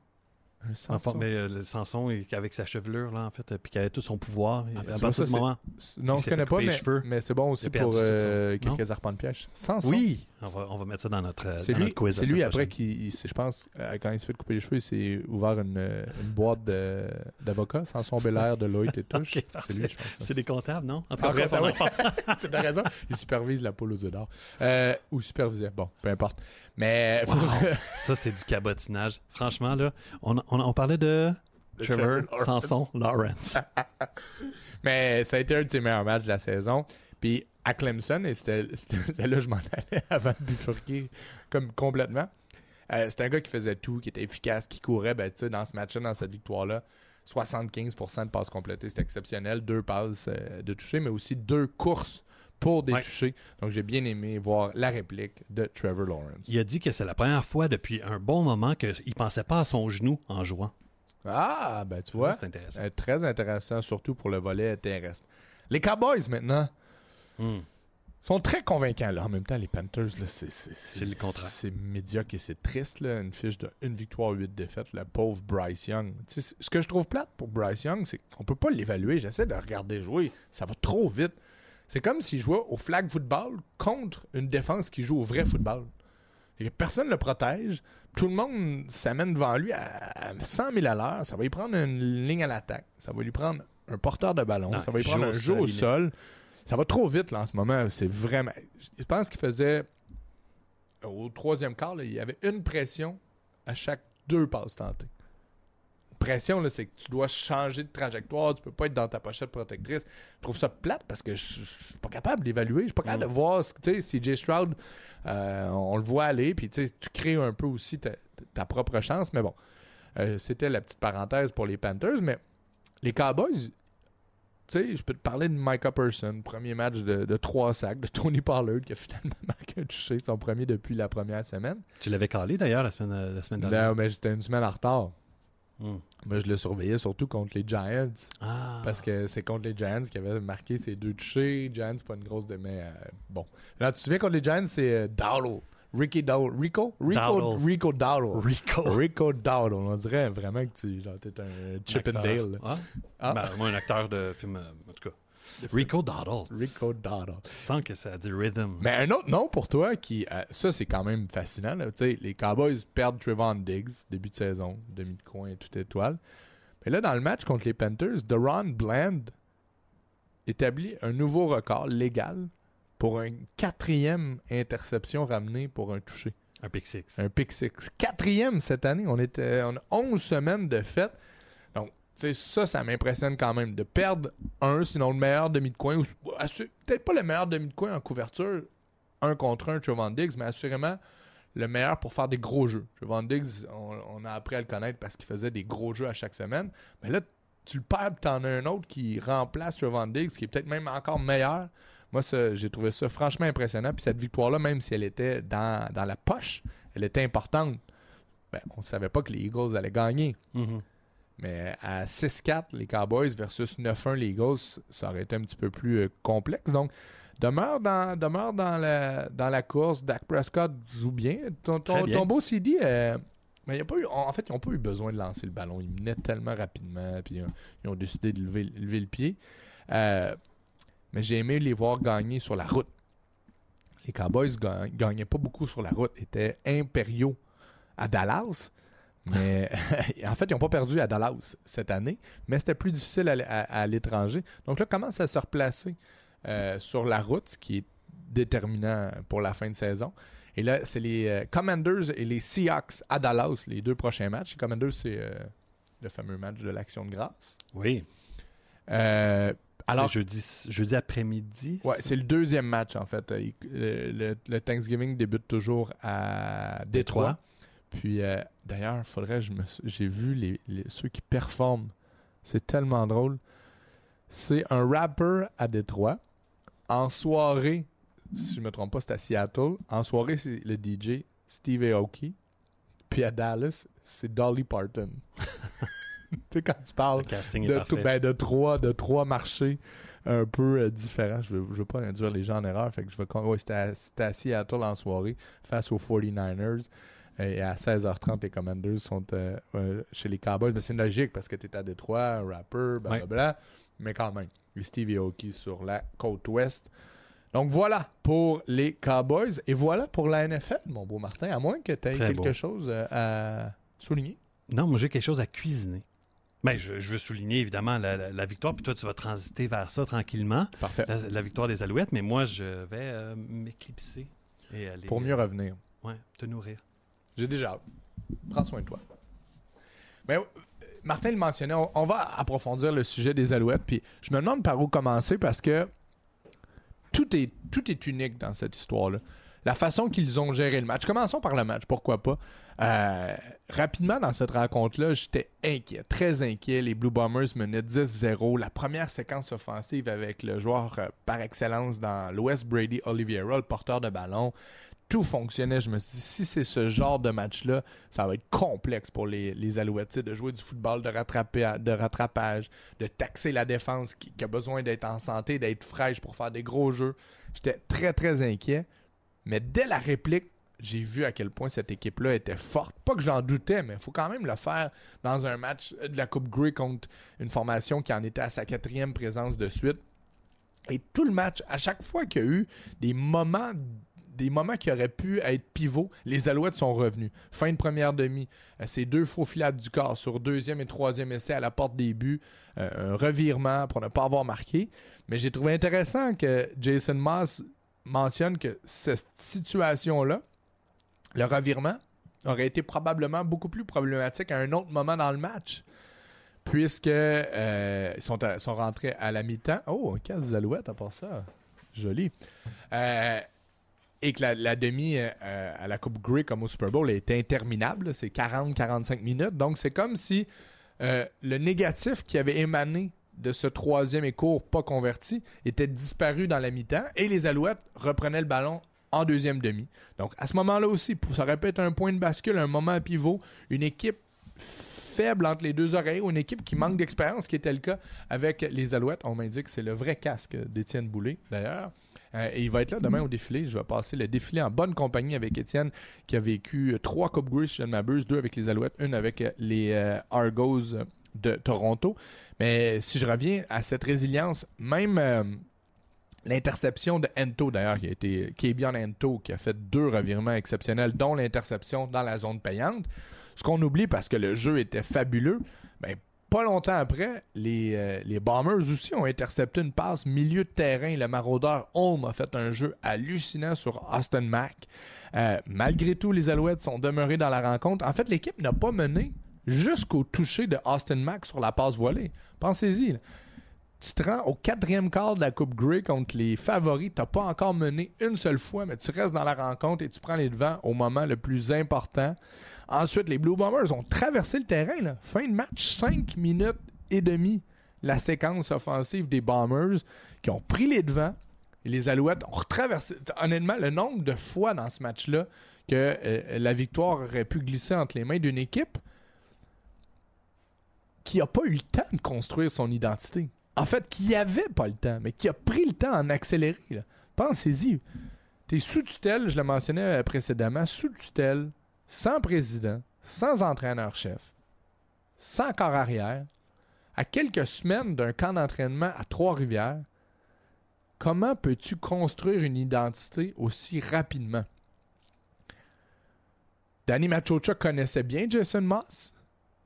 Un Samson.
mais euh, le Samson, il- avec sa chevelure, là, en fait, euh, puis qui avait tout son pouvoir. Et
Ah, ben,
à
tu
partir du
c'est-
moment.
Non,
il
je
s'est
connais
fait
pas,
couper les
mais,
cheveux.
mais c'est bon aussi
Il a perdu
pour
tout
euh,
son-
quelques arpents de piège. Samson?
Oui! On va, on va mettre ça dans notre, euh,
C'est
dans
lui,
notre quiz. la
c'est lui
semaine
après
prochaine.
qui, il s'est- je pense, euh, quand il se fait couper les cheveux, il s'est ouvert une, euh, une boîte de- d'avocats, Samson Belair, Deloitte et tout.
Ok,
c'est lui, je pense.
C'est des comptables, non? En tout cas, bref,
comptable,
on en-
oui. c'est de raison. Il supervise la poule aux œufs d'or. Euh, ou supervisait. Bon, peu importe. Mais
Wow. Ça, c'est du cabotinage. Franchement, là, on, on, on parlait de Trevor
Lawrence.
Samson Lawrence.
Mais ça a été un de ses meilleurs matchs de la saison. Puis à Clemson, et c'était là que je m'en allais avant de bifurquer comme complètement. Euh, c'était un gars qui faisait tout, qui était efficace, qui courait. Ben, dans ce match-là, dans cette victoire-là, 75% de passes complétées, c'était exceptionnel. Deux passes euh, de toucher, mais aussi deux courses pour des
Ouais.
touchés. Donc j'ai bien aimé voir la réplique de Trevor Lawrence.
Il a dit que c'est la première fois depuis un bon moment qu'il ne pensait pas à son genou en jouant.
Ah, ben tu vois.
C'est intéressant.
Euh, très intéressant, surtout pour le volet terrestre. Les Cowboys maintenant.
Hmm.
sont très convaincants. Là. En même temps, les Panthers, c'est,
le contraire.
C'est médiocre et c'est triste. Là. Une fiche de une victoire, huit défaites. Le pauvre Bryce Young. Tu sais, ce que je trouve plate pour Bryce Young, c'est qu'on peut pas l'évaluer. J'essaie de le regarder jouer. Ça va trop vite. C'est comme s'il jouait au flag football contre une défense qui joue au vrai football. Et personne ne le protège. Tout le monde s'amène devant lui à à 100 000 à l'heure. Ça va lui prendre une ligne à l'attaque. Ça va lui prendre un porteur de ballon.
Non,
ça va lui prendre un jeu au
sol,
sol. Ça va trop vite là, en ce moment. C'est vraiment. Je pense qu'il faisait. Au troisième quart, là, il y avait une pression à chaque deux passes tentées. Pression, là, c'est que tu dois changer de trajectoire, tu peux pas être dans ta pochette protectrice. Je trouve ça plate parce que je je suis pas capable d'évaluer. Je suis pas capable de voir ce que CJ Stroud, euh, on le voit aller, puis tu crées un peu aussi ta, ta propre chance. Mais bon, euh, c'était la petite parenthèse pour les Panthers. Mais les Cowboys, tu sais, je peux te parler de Micah Person, premier match de, de trois sacs, de Tony Pollard qui a finalement marqué un touché, son premier depuis la première semaine.
Tu l'avais calé d'ailleurs la semaine, la semaine dernière.
Non, mais j'étais une semaine en retard.
Hmm.
Moi, je le surveillais surtout contre les Giants.
Ah.
Parce que c'est contre les Giants qui avait marqué ses deux touchés. Giants, pas une grosse de mais euh, bon. Là, tu te souviens contre les Giants, c'est euh, Dowdle. Ricky Dowdle. Rico? Rico
Dowdle.
Rico Dowdle.
Rico.
Rico Dowdle. On dirait vraiment que tu genre, t'es un Chip and. Dale. là.
Ah?
Ah.
Ben, moi, un acteur de film, euh, en tout cas. Rico Doddle.
Rico Dowdle.
Sans que ça a du rhythm.
Mais un autre nom pour toi qui. euh, ça, c'est quand même fascinant. là. Les Cowboys perdent Trevon Diggs, début de saison, demi de coin, toute étoile. Mais là, dans le match contre les Panthers, Deron Bland établit un nouveau record légal pour une quatrième interception ramenée pour un touché.
Un pick six.
Un pick six. Quatrième cette année. On, était, on a 11 semaines de fête. Donc, tu sais, ça, ça m'impressionne quand même. De perdre un, sinon le meilleur demi de coin, ou peut-être pas le meilleur demi de coin en couverture, un contre un, Trevon Diggs, mais assurément le meilleur pour faire des gros jeux. Trevon Diggs, on, a appris à le connaître parce qu'il faisait des gros jeux à chaque semaine. Mais là, tu le perds, tu en as un autre qui remplace Trevon Diggs, qui est peut-être même encore meilleur. Moi, j'ai trouvé ça franchement impressionnant. Puis cette victoire-là, même si elle était dans, la poche, elle était importante. Ben, on ne savait pas que les Eagles allaient gagner.
Mhm.
Mais à 6-4, les Cowboys versus 9-1, les Eagles, ça aurait été un petit peu plus euh, complexe. Donc, demeure dans, demeure dans, la, dans la course. Dak Prescott joue bien. Ton, ton-
Très bien.
ton beau CD, euh, mais y a pas eu, en fait, ils n'ont pas eu besoin de lancer le ballon. Ils menaient tellement rapidement. Puis euh, ils ont décidé de lever, lever le pied. Euh, mais j'ai aimé les voir gagner sur la route. Les Cowboys ga- gagnaient pas beaucoup sur la route. Ils étaient impériaux à Dallas. Mais en fait, ils n'ont pas perdu à Dallas cette année, mais c'était plus difficile à, l- à- à l'étranger. Donc là, commence à se replacer euh, sur la route, ce qui est déterminant pour la fin de saison? Et là, c'est les euh, Commanders et les Seahawks à Dallas, les deux prochains matchs. Les Commanders, c'est euh, le fameux match de l'Action de grâce.
Oui.
Alors,
c'est jeudi, jeudi après-midi.
Ouais, c'est le deuxième match en fait. Il- Le, le- le Thanksgiving débute toujours à Détroit.
Détroit.
Puis euh, d'ailleurs, faudrait je me j'ai vu les, les- ceux qui performent. C'est tellement drôle. C'est un rapper à Détroit. En soirée, si je me trompe pas, c'est à Seattle. En soirée, c'est le DJ Steve Aoki. Puis à Dallas, c'est Dolly Parton. tu sais, quand tu parles de, tout- ben, de trois, de trois marchés un peu euh, différents. Je veux, je veux pas induire les gens en erreur. Fait que je con- ouais, c'était à, c'était à Seattle en soirée face aux 49ers. Et à 16h30, les Commanders sont euh, euh, chez les Cowboys. Mais c'est logique parce que tu es à Détroit, un rapper, blablabla. Mais quand même, les Steve Aoki sur la côte ouest. Donc voilà pour les Cowboys. Et voilà pour la NFL, mon beau Martin. À moins que tu aies
Très
quelque
beau.
chose euh, à souligner.
Non, moi j'ai quelque chose à cuisiner. Ben, je, je veux souligner évidemment la, la- la victoire, puis toi tu vas transiter vers ça tranquillement,
Parfait.
la, la victoire des Alouettes, mais moi je vais euh, m'éclipser et aller
Pour mieux revenir.
ouais, te nourrir.
J'ai déjà hâte. Prends soin de toi. Mais, euh, Martin le mentionnait, on, va approfondir le sujet des Alouettes. Puis je me demande par où commencer parce que tout est, tout est unique dans cette histoire-là. La façon qu'ils ont géré le match. Commençons par le match, pourquoi pas. Euh, rapidement, dans cette rencontre-là, j'étais inquiet, très inquiet. Les Blue Bombers menaient 10-0. La première séquence offensive avec le joueur euh, par excellence dans l'Ouest, Brady Oliveira, le porteur de ballon. Tout fonctionnait. Je me suis dit, si c'est ce genre de match-là, ça va être complexe pour les, les Alouettes, de jouer du football de, rattraper, de rattrapage, de taxer la défense qui, qui a besoin d'être en santé, d'être fraîche pour faire des gros jeux. J'étais très, très inquiet. Mais dès la réplique, j'ai vu à quel point cette équipe-là était forte. Pas que j'en doutais, mais il faut quand même le faire dans un match de la Coupe Grey contre une formation qui en était à sa quatrième présence de suite. Et tout le match, à chaque fois qu'il y a eu des moments des moments qui auraient pu être pivots, les Alouettes sont revenus. Fin de première demi, euh, ces deux faux filades du corps sur deuxième et troisième essai à la porte des buts, euh, un revirement pour ne pas avoir marqué. Mais j'ai trouvé intéressant que Jason Moss mentionne que cette situation-là, le revirement, aurait été probablement beaucoup plus problématique à un autre moment dans le match puisque euh, ils sont, rentrés à la mi-temps. Oh, un casse des alouettes à part ça. Joli. Euh, et que la, demi euh, à la Coupe Grey comme au Super Bowl est interminable. C'est 40-45 minutes. Donc, c'est comme si le négatif qui avait émané de ce troisième et court pas converti était disparu dans la mi-temps et les Alouettes reprenaient le ballon en deuxième demi. Donc, à ce moment-là aussi, ça aurait pu être un point de bascule, un moment pivot, une équipe faible entre les deux oreilles une équipe qui manque d'expérience, qui était le cas avec les Alouettes. On m'indique que c'est le vrai casque d'Étienne Boulay, d'ailleurs. Euh, et il va être là demain au défilé. Je vais passer le défilé en bonne compagnie avec Étienne, qui a vécu trois Coupe Grey, si je ne m'abuse, deux avec les Alouettes, une avec les euh, Argos de Toronto. Mais si je reviens à cette résilience, même euh, l'interception de Ento, d'ailleurs, qui a été Kebion Ento, qui a fait deux revirements exceptionnels, dont l'interception dans la zone payante. Ce qu'on oublie parce que le jeu était fabuleux, ben, pas longtemps après, les, euh, les, Bombers aussi ont intercepté une passe milieu de terrain. Le maraudeur Holm a fait un jeu hallucinant sur Austin Mack. Euh, malgré tout, les Alouettes sont demeurés dans la rencontre. En fait, l'équipe n'a pas mené jusqu'au toucher de Austin Mack sur la passe voilée. Pensez-y. Tu te rends au quatrième quart de la Coupe Grey contre les favoris. Tu n'as pas encore mené une seule fois, mais tu restes dans la rencontre et tu prends les devants au moment le plus important. Ensuite, les Blue Bombers ont traversé le terrain. Fin de match, 5 minutes et demie. La séquence offensive des Bombers qui ont pris les devants. Et les Alouettes ont retraversé. Honnêtement, le nombre de fois dans ce match-là que euh, la victoire aurait pu glisser entre les mains d'une équipe qui n'a pas eu le temps de construire son identité. En fait, qui avait pas le temps, mais qui a pris le temps en accélérer. Pensez-y. Tu es sous tutelle, je le mentionnais euh, précédemment, sous tutelle sans président, sans entraîneur-chef, sans corps arrière, à quelques semaines d'un camp d'entraînement à Trois-Rivières, comment peux-tu construire une identité aussi rapidement? Danny Machocha connaissait bien Jason Moss.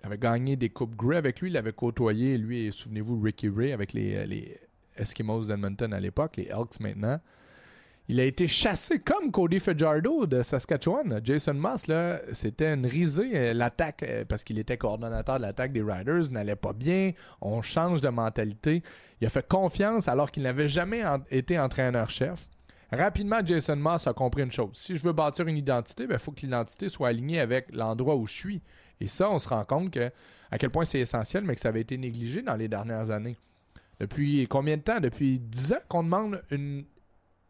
Avait gagné des Coupes Grey avec lui. Il avait côtoyé, lui, souvenez-vous, Ricky Ray avec les, les Eskimos d'Edmonton à l'époque, les Elks maintenant. Il a été chassé comme Cody Fajardo de Saskatchewan. Jason Moss, là, c'était une risée. Euh, l'attaque, euh, parce qu'il était coordonnateur de l'attaque des Riders, n'allait pas bien. On change de mentalité. Il a fait confiance alors qu'il n'avait jamais été entraîneur-chef. Rapidement, Jason Moss a compris une chose. Si je veux bâtir une identité, il ben, faut que l'identité soit alignée avec l'endroit où je suis. Et ça, on se rend compte que, à quel point c'est essentiel, mais que ça avait été négligé dans les dernières années. Depuis combien de temps? Depuis 10 ans qu'on demande une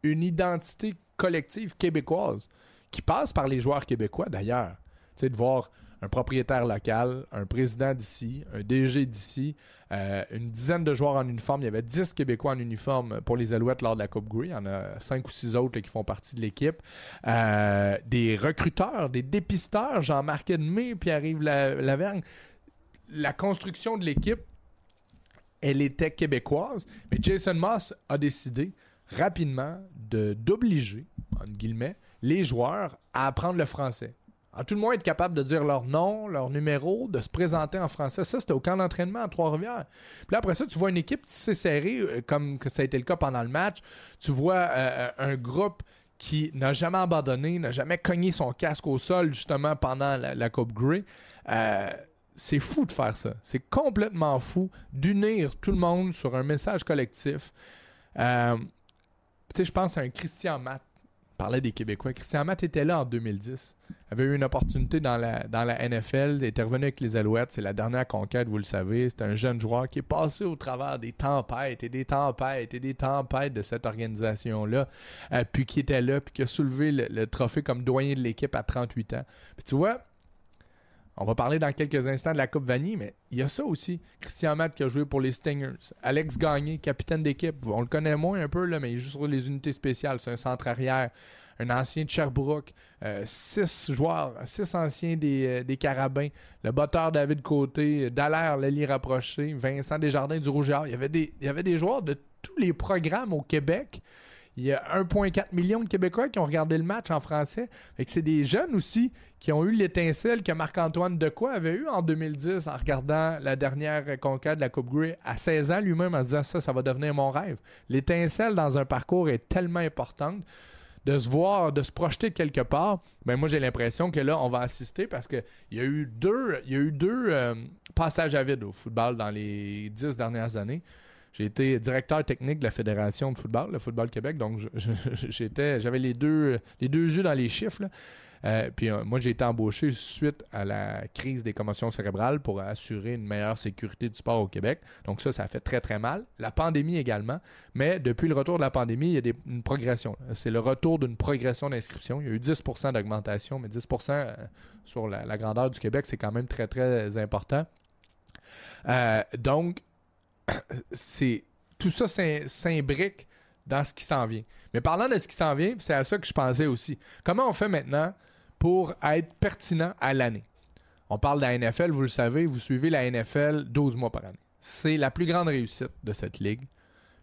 une identité collective québécoise qui passe par les joueurs québécois d'ailleurs. Tu sais, de voir un propriétaire local, un président d'ici, un DG d'ici, euh, une dizaine de joueurs en uniforme. Il y avait 10 Québécois en uniforme pour les Alouettes lors de la Coupe Grey. Il y en a 5 ou 6 autres qui font partie de l'équipe. Euh, des recruteurs, des dépisteurs, Jean-Marc Edmé, Pierre-Yves Lavergne. La construction de l'équipe, elle était québécoise, mais Jason Moss a décidé rapidement d'obliger, entre guillemets, les joueurs à apprendre le français. Tout le moins être capable de dire leur nom, leur numéro, de se présenter en français. Ça, c'était au camp d'entraînement à Trois-Rivières. Puis là, après ça, tu vois une équipe tissée serrée, euh, comme ça a été le cas pendant le match. Tu vois euh, euh, un groupe qui n'a jamais abandonné, n'a jamais cogné son casque au sol, justement, pendant la, Coupe Grey. c'est fou de faire ça. C'est complètement fou d'unir tout le monde sur un message collectif. Tu sais, je pense à un Christian Matt. Parlait des Québécois. Christian Matt était là en 2010. Avait eu une opportunité dans la, dans la NFL. était revenu avec les Alouettes. C'est la dernière conquête, vous le savez. C'est un jeune joueur qui est passé au travers des tempêtes et des tempêtes et des tempêtes de cette organisation-là. Euh, puis qui était là, puis qui a soulevé le, trophée comme doyen de l'équipe à 38 ans. Puis tu vois, on va parler dans quelques instants de la Coupe Vanille, mais il y a ça aussi. Christian Matt qui a joué pour les Stingers. Alex Gagné, capitaine d'équipe. On le connaît moins un peu, là, mais il joue sur les unités spéciales. C'est un centre arrière. Un ancien de Sherbrooke. Euh, six joueurs, six anciens des, euh, Carabins. Le botteur David Côté. Dallaire, l'allié rapproché. Vincent Desjardins du Rougeard. Il y avait des, il y avait des joueurs de tous les programmes au Québec il y a 1,4 million de Québécois qui ont regardé le match en français. Et c'est des jeunes aussi qui ont eu l'étincelle que Marc-Antoine Decoy avait eu en 2010 en regardant la dernière conquête de la Coupe Grey à 16 ans lui-même en disant ça, ça va devenir mon rêve. L'étincelle dans un parcours est tellement importante de se voir, de se projeter quelque part, ben moi j'ai l'impression que là, on va assister parce qu'il y a eu deux, il y a eu deux euh, passages à vide au football dans les dix dernières années. J'ai été directeur technique de la Fédération de football, le Football Québec, donc j'avais les deux, les deux yeux dans les chiffres. Euh, puis euh, moi, j'ai été embauché suite à la crise des commotions cérébrales pour assurer une meilleure sécurité du sport au Québec. Donc ça, ça a fait très, très mal. La pandémie également. Mais depuis le retour de la pandémie, il y a une progression. C'est le retour d'une progression d'inscription. Il y a eu 10% d'augmentation, mais 10% euh, sur la, la, grandeur du Québec, c'est quand même très, très important. donc, c'est tout ça s'imbrique dans ce qui s'en vient. Mais parlant de ce qui s'en vient, c'est à ça que je pensais aussi. Comment on fait maintenant pour être pertinent à l'année? On parle de la NFL, vous le savez, vous suivez la NFL 12 mois par année. C'est la plus grande réussite de cette ligue.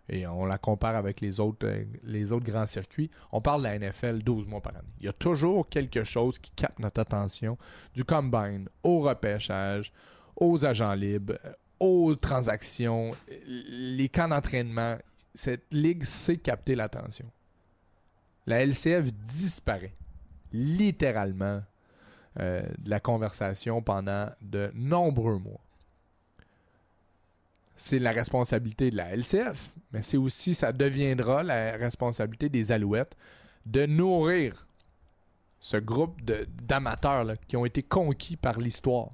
Et on la compare avec les autres, euh, grands circuits. On parle de la NFL 12 mois par année. Il y a toujours quelque chose qui capte notre attention, du combine au repêchage, aux agents libres, aux transactions, les camps d'entraînement, cette ligue sait capter l'attention. La LCF disparaît littéralement euh, de la conversation pendant de nombreux mois. C'est la responsabilité de la LCF, mais c'est aussi, ça deviendra la responsabilité des Alouettes de nourrir ce groupe d'amateurs qui ont été conquis par l'histoire.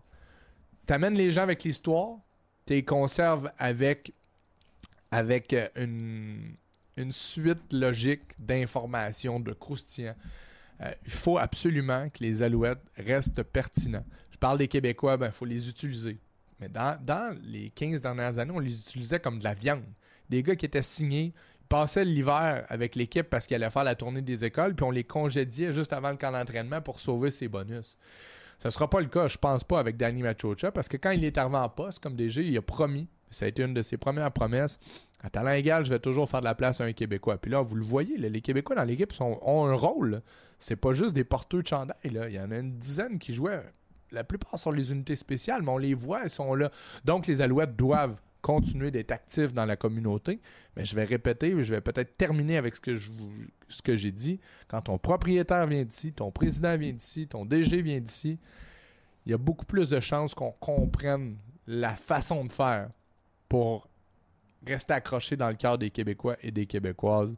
T'amènes les gens avec l'histoire, tu conserves avec, avec euh, une, une suite logique d'informations, de croustillants. Euh, il faut absolument que les alouettes restent pertinents. Je parle des Québécois, il ben, faut les utiliser. Mais dans, dans, les 15 dernières années, on les utilisait comme de la viande. Des gars qui étaient signés, ils passaient l'hiver avec l'équipe parce qu'ils allaient faire la tournée des écoles, puis on les congédiait juste avant le camp d'entraînement pour sauver ses bonus. Ce ne sera pas le cas, je pense pas, avec Danny Machocha, parce que quand il est arrivé en poste comme DG, il a promis, ça a été une de ses premières promesses, à talent égal, je vais toujours faire de la place à un Québécois. Puis là, vous le voyez, les Québécois dans l'équipe ont un rôle. C'est pas juste des porteurs de chandail. Il y en a une dizaine qui jouaient. La plupart sont les unités spéciales, mais on les voit, elles sont là. Donc, les Alouettes doivent continuer d'être actifs dans la communauté. Mais je vais répéter, je vais peut-être terminer avec ce que ce que j'ai dit. Quand ton propriétaire vient d'ici, ton président vient d'ici, ton DG vient d'ici, il y a beaucoup plus de chances qu'on comprenne la façon de faire pour rester accroché dans le cœur des Québécois et des Québécoises.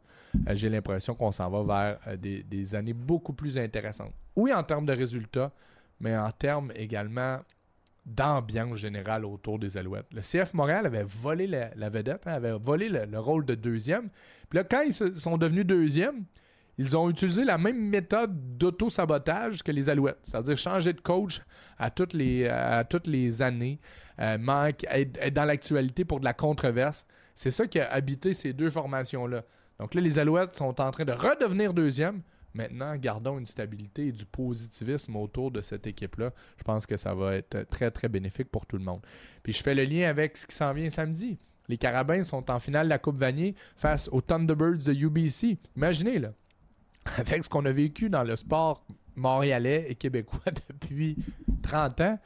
Euh, j'ai l'impression qu'on s'en va vers euh, des, des années beaucoup plus intéressantes. Oui, en termes de résultats, mais en termes également d'ambiance générale autour des Alouettes. Le CF Montréal avait volé la, vedette, hein, avait volé le, rôle de deuxième. Puis là, quand ils sont devenus deuxième, ils ont utilisé la même méthode d'auto-sabotage que les Alouettes, c'est-à-dire changer de coach à toutes les, à toutes les années, euh, manque, être, dans l'actualité pour de la controverse. C'est ça qui a habité ces deux formations-là. Donc là, les Alouettes sont en train de redevenir deuxième, Maintenant, gardons une stabilité et du positivisme autour de cette équipe-là. Je pense que ça va être très, très bénéfique pour tout le monde. Puis je fais le lien avec ce qui s'en vient samedi. Les Carabins sont en finale de la Coupe Vanier face aux Thunderbirds de UBC. Imaginez, là, avec ce qu'on a vécu dans le sport montréalais et québécois depuis 30 ans,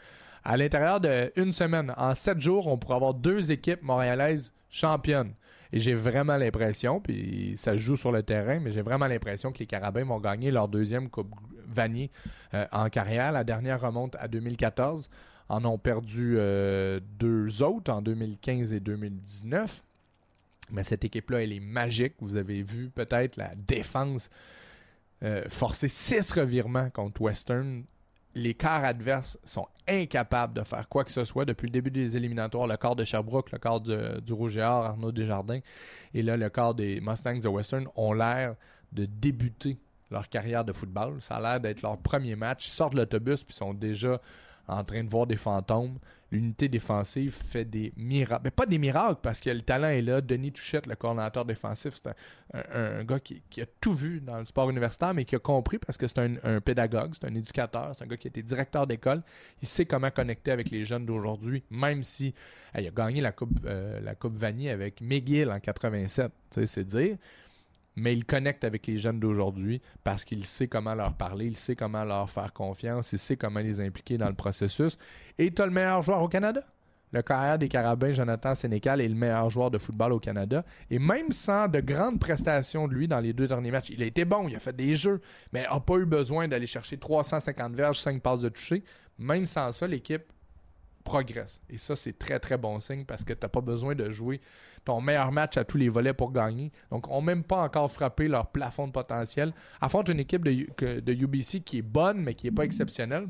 à l'intérieur d'une semaine, en sept jours, on pourrait avoir deux équipes montréalaises championnes. Et j'ai vraiment l'impression, puis ça joue sur le terrain, mais j'ai vraiment l'impression que les Carabins vont gagner leur deuxième Coupe Vanier euh, en carrière. La dernière remonte à 2014. En ont perdu euh, deux autres en 2015 et 2019. Mais cette équipe-là, elle est magique. Vous avez vu peut-être la défense euh, forcé six revirements contre Western. Les quarts adverses sont incapables de faire quoi que ce soit depuis le début des éliminatoires. Le quart de Sherbrooke, le de- du Rouge et Or, Arnaud Desjardins, et là, le quart des Mustangs de Western ont l'air de débuter leur carrière de football. Ça a l'air d'être leur premier match. Ils sortent de l'autobus puis sont déjà en train de voir des fantômes. L'unité défensive fait des miracles. Mais pas des miracles parce que le talent est là. Denis Touchette, le coordinateur défensif, c'est un, gars qui, a tout vu dans le sport universitaire, mais qui a compris parce que c'est un, un pédagogue, c'est un éducateur, c'est un gars qui a été directeur d'école. Il sait comment connecter avec les jeunes d'aujourd'hui, même si il a gagné la Coupe, euh, la coupe avec McGill en 87. Tu sais, C'est dire mais il connecte avec les jeunes d'aujourd'hui parce qu'il sait comment leur parler, il sait comment leur faire confiance, il sait comment les impliquer dans le processus. Et tu as le meilleur joueur au Canada. Le carrière des Carabins, Jonathan Sénécal, est le meilleur joueur de football au Canada. Et même sans de grandes prestations de lui dans les deux derniers matchs, il a été bon, il a fait des jeux, mais n'a pas eu besoin d'aller chercher 350 verges, 5 passes de toucher. Même sans ça, l'équipe progresse. Et ça, c'est très, très bon signe parce que tu n'as pas besoin de jouer ton meilleur match à tous les volets pour gagner. Donc, on même pas encore frappé leur plafond de potentiel. Affronte une équipe de UBC qui est bonne, mais qui n'est pas exceptionnelle.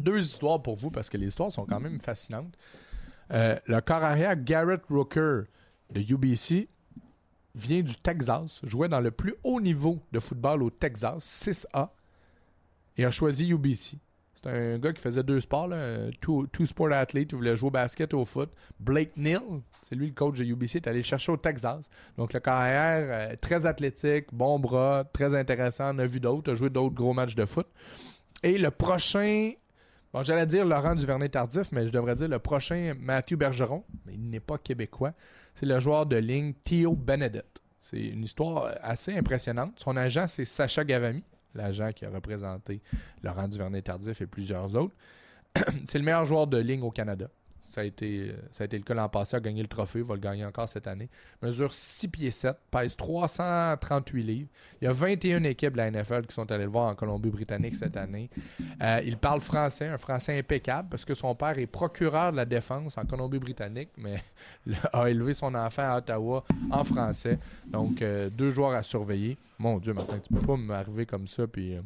Deux histoires pour vous, parce que les histoires sont quand même fascinantes. Euh, le corps arrière Garrett Rooker de UBC vient du Texas, jouait dans le plus haut niveau de football au Texas, 6A, et a choisi UBC. C'est un gars qui faisait deux sports, là, two, sport athlete, il voulait jouer au basket et au foot. Blake Neal, c'est lui le coach de UBC, est allé le chercher au Texas. Donc le carrière, euh, très athlétique, bon bras, très intéressant, on a vu d'autres, a joué d'autres gros matchs de foot. Et le prochain, bon j'allais dire Laurent Duvernay-Tardif, mais je devrais dire le prochain Mathieu Bergeron, mais il n'est pas québécois, c'est le joueur de ligne Theo Benedict. C'est une histoire assez impressionnante. Son agent, c'est Sacha Gavami, l'agent qui a représenté Laurent Duvernay-Tardif et plusieurs autres. c'est le meilleur joueur de ligne au Canada. Ça a été, ça a été le cas l'an passé, a gagné le trophée, va le gagner encore cette année. Mesure 6 pieds 7, pèse 338 livres. Il y a 21 équipes de la NFL qui sont allées le voir en Colombie-Britannique cette année. Euh, il parle français, un français impeccable, parce que son père est procureur de la défense en Colombie-Britannique, mais a élevé son enfant à Ottawa en français. Donc, euh, deux joueurs à surveiller. Mon Dieu, Martin, tu peux pas m'arriver comme ça, puis euh,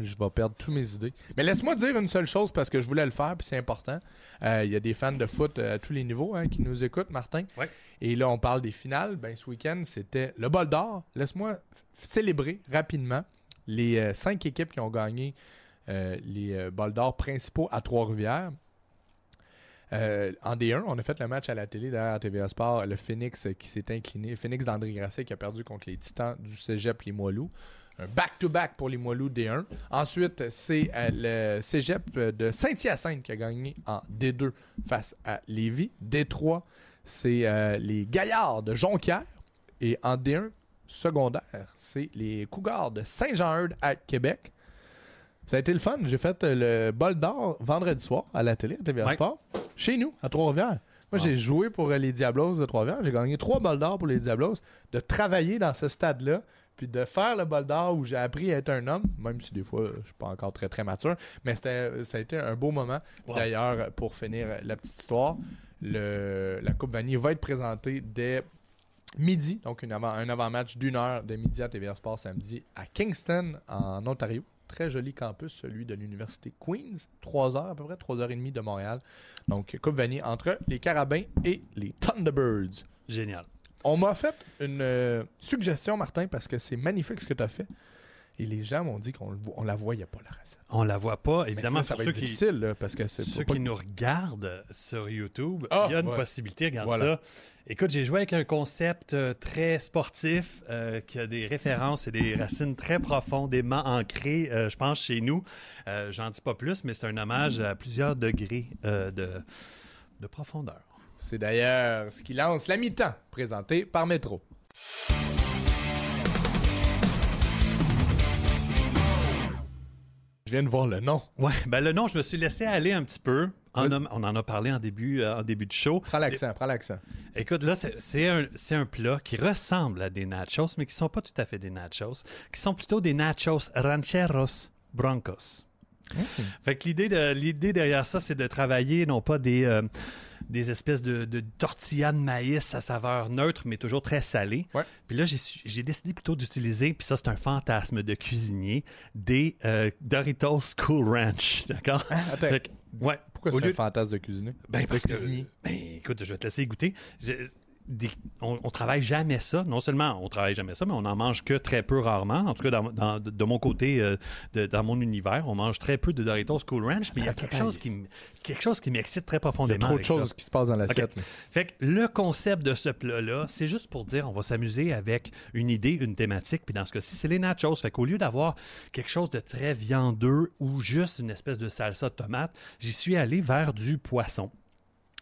je vais perdre toutes mes idées. Mais laisse-moi dire une seule chose, parce que je voulais le faire, puis c'est important. Euh, Il y a des fans de foot euh, à tous les niveaux hein, qui nous écoutent, Martin.
Ouais.
Et là, on parle des finales. Ben, ce week-end, c'était le bol d'or. Laisse-moi célébrer rapidement les euh, cinq équipes qui ont gagné euh, les bols d'or principaux à Trois-Rivières. Euh, en D1, on a fait le match à la télé derrière TVA Sport. Le Phoenix qui s'est incliné. Le Phoenix d'André Grasset qui a perdu contre les Titans du Cégep Limoilou. Un back-to-back pour Limoilou D1. Ensuite, c'est euh, le Cégep de Saint-Hyacinthe qui a gagné en D2 face à Lévis. D3, c'est euh, les Gaillards de Jonquière. Et en D1 secondaire, c'est les Cougars de Saint-Jean-Eudes à Québec. Ça a été le fun. J'ai fait euh, le bol d'or vendredi soir à la télé, à TVA
Ouais.
Sport, chez nous, à Trois-Rivières. Moi, j'ai joué pour les Diablos de Trois-Rivières. J'ai gagné trois bols d'or pour les Diablos. De travailler dans ce stade-là, puis de faire le bol d'or où j'ai appris à être un homme, même si des fois, je suis pas encore très, très mature. Mais c'était, ça a été un beau moment.
Wow.
D'ailleurs, pour finir la petite histoire, le, la Coupe Vanier va être présentée dès midi, donc une avant- un avant-match d'une heure de midi à TVA Sport samedi à Kingston, en Ontario. Très joli campus, celui de l'Université Queen's. Trois heures à peu près, trois heures et demie de Montréal. Donc, Coupe Vanier entre les Carabins et les Thunderbirds.
Génial.
On m'a fait une euh, suggestion, Martin, parce que c'est magnifique ce que tu as fait. Et les gens m'ont dit qu'on on la voyait pas, la recette.
On la voit pas. Évidemment,
ça, va
ceux
être
qui,
difficile, là, parce que c'est
ceux
pas-
qui nous regardent sur YouTube,
Ah,
il y a une
ouais.
possibilité, regarde
Voilà.
ça. Écoute, j'ai joué avec un concept euh, très sportif euh, qui a des références et des racines très profondément ancrées, euh, je pense, chez nous. Euh, J'en dis pas plus, mais c'est un hommage à plusieurs degrés de, de profondeur.
C'est d'ailleurs ce qui lance la mi-temps, présenté par Métro. Je viens de voir le nom.
Ouais, ben le nom, je me suis laissé aller un petit peu. On en a parlé en début, euh, en début de show.
Prends l'accent, prends l'accent.
Écoute, là, c'est- un, c'est un plat qui ressemble à des nachos, mais qui sont pas tout à fait des nachos, qui sont plutôt des nachos rancheros broncos. Fait que l'idée, de, l'idée derrière ça, c'est de travailler non pas des, euh, des espèces de, de tortillas de maïs à saveur neutre, mais toujours très salée.
Ouais.
Puis là, j'ai, décidé plutôt d'utiliser, puis ça, c'est un fantasme de cuisinier, des euh, Doritos Cool Ranch. D'accord?
attends.
Fait que- ouais.
Pourquoi
Au
c'est
lieu
un fantasme de cuisiner?
ben, parce que,
cuisinier.
ben, écoute, je vais te laisser goûter. Je- des- on, on travaille jamais ça. Non seulement on travaille jamais ça, mais on en mange que très peu rarement. En tout cas, dans, dans- de, de mon côté, euh, de- dans mon univers, on mange très peu de Doritos Cool Ranch. Mais il y a quelque chose qui, quelque chose qui m'excite très
Il y a
profondément.
trop de
ça.
choses qui se passent dans l'assiette.
Ok.
là.
Fait que le concept de ce plat-là, c'est juste pour dire on va s'amuser avec une idée, une thématique. Puis dans ce cas-ci, c'est les nachos. Fait qu'au lieu d'avoir quelque chose de très viandeux ou juste une espèce de salsa de tomate, j'y suis allé vers du poisson.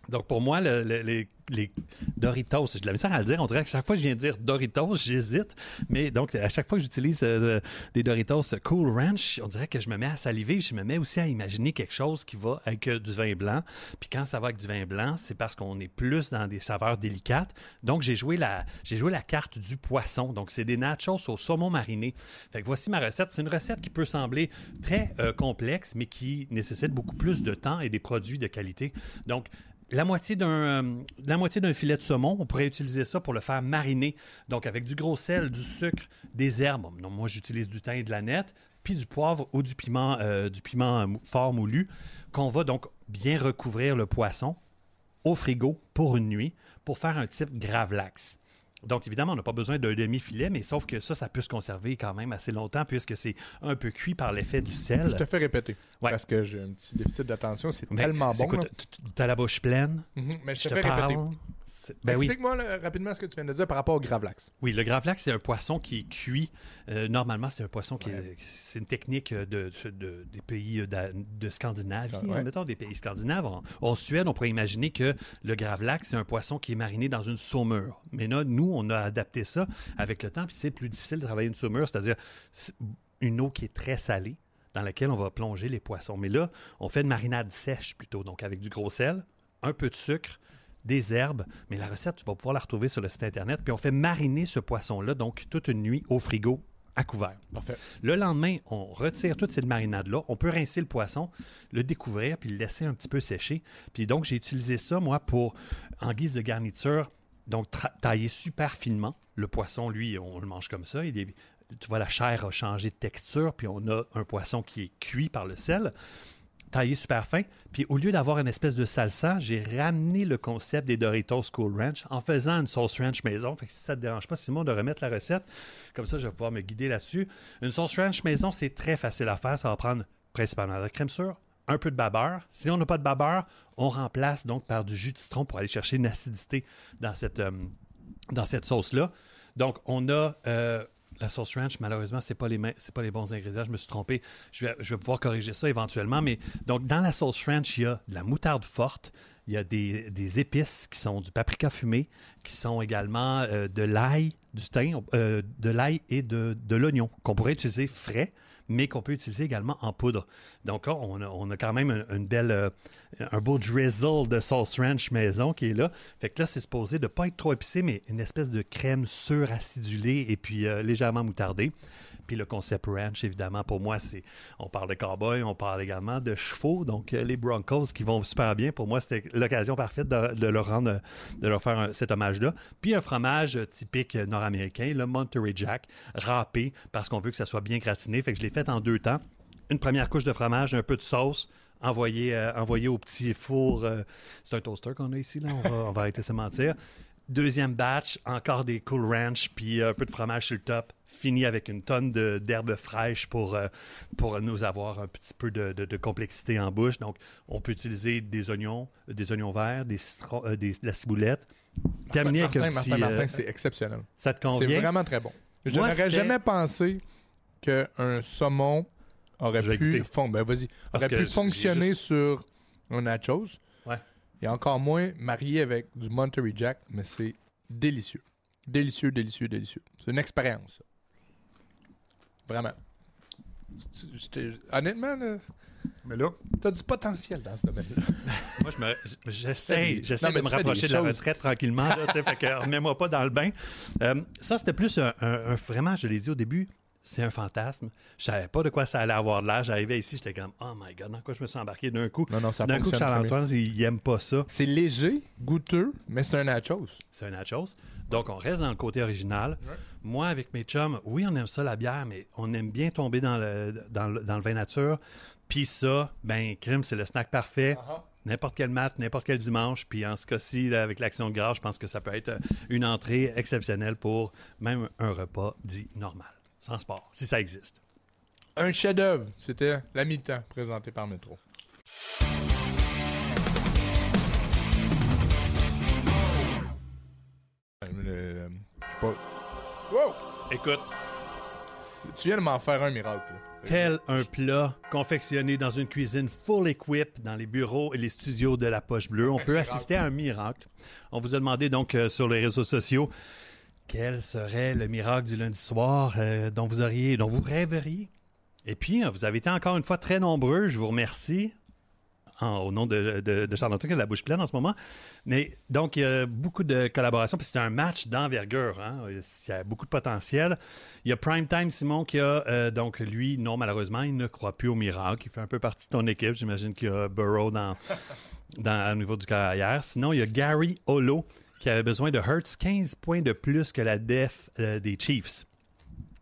Donc pour moi, le- le- les, Doritos, j'ai de la misère à le dire. On dirait que chaque fois que je viens de dire Doritos, j'hésite. Mais donc à chaque fois que j'utilise euh, des Doritos Cool Ranch, on dirait que je me mets à saliver. Je me mets aussi à imaginer quelque chose qui va avec euh, du vin blanc. Puis quand ça va avec du vin blanc, c'est parce qu'on est plus dans des saveurs délicates. Donc j'ai joué la, j'ai joué la carte du poisson. Donc c'est des nachos au saumon mariné. Fait que voici ma recette. C'est une recette qui peut sembler très euh, complexe, mais qui nécessite beaucoup plus de temps et des produits de qualité. Donc la moitié d'un euh, la moitié d'un filet de saumon, on pourrait utiliser ça pour le faire mariner. Donc avec du gros sel, du sucre, des herbes. Moi j'utilise du thym et de la nette, puis du poivre ou du piment euh, du piment fort moulu qu'on va donc bien recouvrir le poisson au frigo pour une nuit pour faire un type gravlax. Donc, évidemment, on n'a pas besoin d'un demi-filet, mais sauf que ça, ça peut se conserver quand même assez longtemps puisque c'est un peu cuit par l'effet du sel.
Je te fais répéter.
Ouais.
Parce que j'ai un petit déficit d'attention. C'est tellement bon.
quoi,
là.
t- t- T'as la bouche pleine.
Mhm, Mais je
Je
te
te
fais répéter.
Ben.
Explique-moi rapidement ce que tu viens de dire par rapport au gravlax.
Oui, le gravlax, c'est un poisson qui est cuit. Euh, normalement, c'est un poisson qui est. C'est une technique de, de- de- des pays euh, de Scandinavie.
Ouais.
Mettons des pays scandinaves. En, en Suède, on pourrait imaginer que le gravlax, c'est un poisson qui est mariné dans une saumure. Mais là, nous, on a adapté ça avec le temps, puis c'est plus difficile de travailler une saumure, c'est-à-dire c'est une eau qui est très salée dans laquelle on va plonger les poissons. Mais là, on fait une marinade sèche plutôt, donc avec du gros sel, un peu de sucre, des herbes, mais la recette, tu vas pouvoir la retrouver sur le site Internet. Puis on fait mariner ce poisson-là, donc toute une nuit au frigo à couvert.
Parfait.
Le lendemain, on retire toute cette marinade-là. On peut rincer le poisson, le découvrir, puis le laisser un petit peu sécher. Puis donc, j'ai utilisé ça, moi, pour, en guise de garniture, donc tailler super finement. Le poisson, lui, on le mange comme ça. Tu vois, la chair a changé de texture, puis on a un poisson qui est cuit par le sel taillé super fin. Puis au lieu d'avoir une espèce de salsa, j'ai ramené le concept des Doritos Cool Ranch en faisant une sauce ranch maison. Fait que si ça te dérange pas, Simon, de remettre la recette, comme ça, je vais pouvoir me guider là-dessus. Une sauce ranch maison, c'est très facile à faire. Ça va prendre principalement de la crème sûre, un peu de babeur. Si on n'a pas de babeur, on remplace donc par du jus de citron pour aller chercher une acidité dans cette, euh, sauce-là. Donc, on a euh, la sauce ranch, malheureusement, c'est pas les pas les bons ingrédients. Je me suis trompé. Je vais, pouvoir corriger ça éventuellement. Mais donc, dans la sauce ranch, il y a de la moutarde forte. Il y a des, épices qui sont du paprika fumé, qui sont également euh, de l'ail, du thym, de l'ail et de l'oignon, qu'on pourrait utiliser frais, mais qu'on peut utiliser également en poudre. Donc, on a, on a quand même une, belle, euh, un beau drizzle de sauce ranch maison qui est là. Fait que là, c'est supposé de ne pas être trop épicé, mais une espèce de crème suracidulée et puis euh, légèrement moutardée. Puis le concept ranch, évidemment, pour moi, c'est. On parle de cowboy, on parle également de chevaux, donc euh, les Broncos qui vont super bien. Pour moi, c'était l'occasion parfaite de, leur rendre, de leur faire cet hommage-là. Puis un fromage typique nord-américain, le Monterey Jack, râpé, parce qu'on veut que ça soit bien gratiné. Fait que je l'ai fait en deux temps. Une première couche de fromage, un peu de sauce, envoyé, euh, envoyé au petit four. euh, c'est un toaster qu'on a ici, là. On va, on va arrêter de se mentir. Deuxième batch, encore des Cool Ranch, puis un peu de fromage sur le top. Fini avec une tonne d'herbes fraîches pour, euh, pour nous avoir un petit peu de, de- de complexité en bouche. Donc, on peut utiliser des oignons, euh, des oignons verts, des citrons, euh, des- de la ciboulette. Terminer avec
Martin,
un petit...
Martin, Martin,
euh,
c'est exceptionnel.
ça te
C'est
convient?
vraiment très bon. Je n'aurais jamais pensé qu'un saumon aurait pu, fon- ben, vas-y,
Parce
aurait
que
pu
j'ai
fonctionner
juste-
sur un nachos.
Ouais.
Et encore moins marié avec du Monterey Jack, mais c'est délicieux. Délicieux, délicieux, délicieux. C'est une expérience. ça. Vraiment. Tu- j'étais- Honnêtement, là,
Mais là,
t'as du potentiel dans ce domaine-là.
Moi, je me- j'essaie,
des-
j'essaie
non, mais
de me
tu fais des
rapprocher de la
choses.
retraite tranquillement. Là, tu sais, fait que remets-moi pas dans le bain. Euh, ça, c'était plus un, un- un- vraiment, je l'ai dit au début, c'est un fantasme. Je savais pas de quoi ça allait avoir de l'air. J'arrivais ici, j'étais comme, oh my god, dans quoi je me suis embarqué d'un coup?
Non, non, ça
D'un coup, Charles-Antoine, il, il aime pas ça.
C'est léger, goûteux, mais c'est un nachos.
C'est un nachos. Donc, on reste dans le côté original. Moi, avec mes chums, oui, on aime ça, la bière, mais on aime bien tomber dans le, dans le, dans le vin nature. Puis ça, ben, crime, c'est le snack parfait. N'importe quel mat, n'importe quel dimanche. Puis en ce cas-ci, là, avec l'action de grâce, je pense que ça peut être une entrée exceptionnelle pour même un repas dit normal, sans sport, si ça existe.
Un chef-d'œuvre. C'était la mi-temps présenté par Métro. Euh, je sais pas. Wow!
Écoute,
Tu viens de m'en faire un miracle. là.
tel un plat confectionné dans une cuisine full equip dans les bureaux et les studios de la Poche Bleue, on peut assister à un miracle. On vous a demandé donc euh, sur les réseaux sociaux quel serait le miracle du lundi soir euh, dont vous auriez, dont vous rêveriez? Et puis, euh, vous avez été encore une fois très nombreux. Je vous remercie. au nom de, de, de qui a la bouche pleine en ce moment. Mais donc, il y a beaucoup de collaborations. Puis c'est un match d'envergure. hein. Il y a beaucoup de potentiel. Il y a Primetime Simon qui a, euh, donc lui, non, malheureusement, il ne croit plus au miracle. Il fait un peu partie de ton équipe. J'imagine qu'il y a Burrow dans, au niveau du carrière. Sinon, il y a Gary Holo qui avait besoin de Hertz 15 points de plus que la def euh, des Chiefs.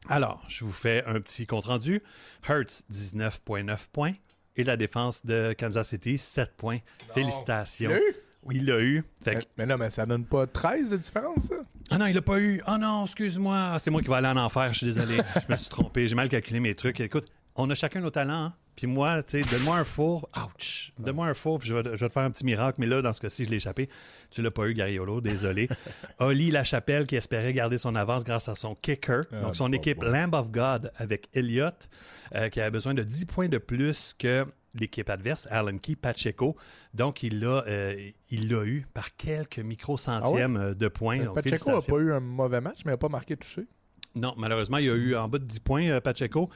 Alors, je vous fais un petit compte-rendu. Hertz, 19,9 points. Et la défense de Kansas City, 7 points. Félicitations.
Il l'a eu?
Oui, il l'a eu. Fait que-
Mais, mais non, mais ça donne pas 13 de différence, ça?
ah non, il l'a pas eu. Ah non, excuse-moi. Ah, c'est moi qui vais aller en enfer. Je suis désolé. je me suis trompé. J'ai mal calculé mes trucs. Écoute, on a chacun nos talents. hein. Puis moi, tu sais, donne-moi un four. Ouch. Donne-moi un four, puis je vais, je vais te faire un petit miracle. Mais là, dans ce cas-ci, je l'ai échappé. Tu l'as pas eu, Gariolo. Désolé. Oli Lachapelle qui espérait garder son avance grâce à son kicker. Donc, son
bon,
équipe
bon.
Lamb of God avec Elliott, euh, qui avait besoin de 10 points de plus que l'équipe adverse, Allen Key, Pacheco. Donc, il l'a euh, il l'a eu par quelques micro-centièmes euh, de points. Donc,
Ah Pacheco a
félicitations.
pas eu un mauvais match, mais n'a pas marqué touché.
Non, malheureusement, il y a eu en bas de 10 points, euh, Pacheco.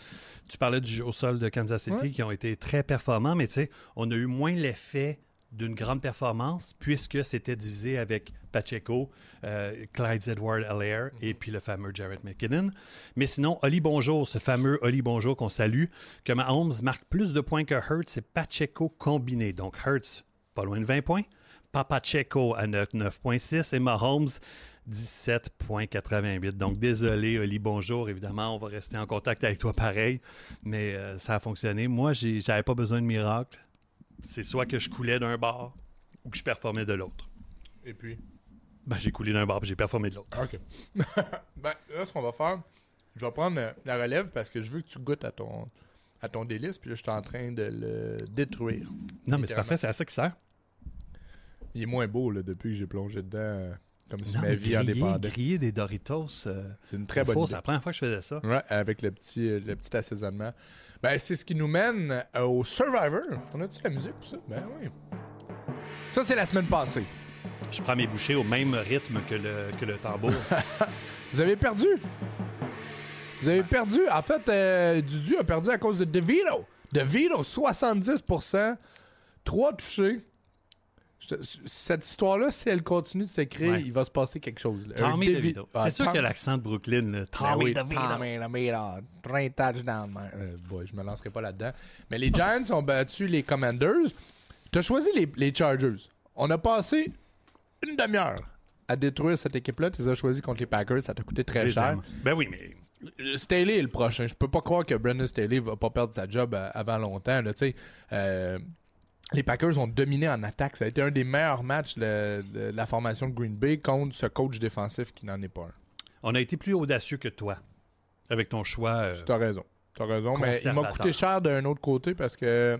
Tu parlais du jeu au sol de Kansas City
Ouais.
qui ont été très performants, mais tu sais, on a eu moins l'effet d'une grande performance puisque c'était divisé avec Pacheco, euh, Clyde Edward Allaire et puis le fameux Jared McKinnon. Mais sinon, Oli Bonjour, ce fameux Oli Bonjour qu'on salue, que Mahomes marque plus de points que Hertz et Pacheco combinés. Donc Hertz, pas loin de 20 points. Papacheco à 9 9.6 et Mahomes 17.88. Donc, désolé, Oli, bonjour. Évidemment, on va rester en contact avec toi pareil, mais euh, ça a fonctionné. Moi, j'avais pas besoin de miracle. C'est soit que je coulais d'un bar ou que je performais de l'autre.
Et puis?
Ben, j'ai coulé d'un bar puis j'ai performé de l'autre.
OK. ben, là, ce qu'on va faire, je vais prendre euh, la relève parce que je veux que tu goûtes à ton, à ton délice, puis là, je suis en train de le détruire.
Non, mais c'est parfait, c'est à ça qui sert.
Il est moins beau, là, depuis que j'ai plongé dedans, euh, comme si
Non,
ma vie en dépendait.
griller des Doritos. euh,
C'est une très bonne
four,
idée.
C'est la première fois que je faisais ça.
Ouais, avec le petit, euh, le petit assaisonnement. Ben, c'est ce qui nous mène euh, au Survivor. On a-tu la musique pour ça? Ben oui. Ça, c'est la semaine passée.
Je prends mes bouchées au même rythme que le, que le tambour.
Vous avez perdu. Vous avez perdu. En fait, euh, Dudu a perdu à cause de DeVito. DeVito, 70%. 3 touchés. Je Cette histoire-là, si elle continue de s'écrire,
Ouais.
il va se passer quelque chose. là. Un
Tommy
Devi-
DeVito.
Ah,
C'est sûr
Tom-
que l'accent de Brooklyn, là.
Ben
Tommy
oui,
DeVito.
Tommy DeVito. 30 touchdowns. man. Euh, boy, je me lancerai pas là-dedans. Mais les Giants ont battu les Commanders. Tu as choisi les, les Chargers. On a passé une demi-heure à détruire cette équipe-là. Tu les as choisis contre les Packers. Ça t'a coûté très
Les
cher.
aime. Ben oui, mais
Euh, Staley est le prochain. Je peux pas croire que Brendan Staley va pas perdre sa job euh, avant longtemps. là, tu sais. Euh, les Packers ont dominé en attaque. Ça a été un des meilleurs matchs de, de la formation de Green Bay contre ce coach défensif qui n'en est pas un.
on a été plus audacieux que toi avec ton choix. euh,
Tu as raison. Tu as raison. Mais il m'a coûté cher d'un autre côté parce que.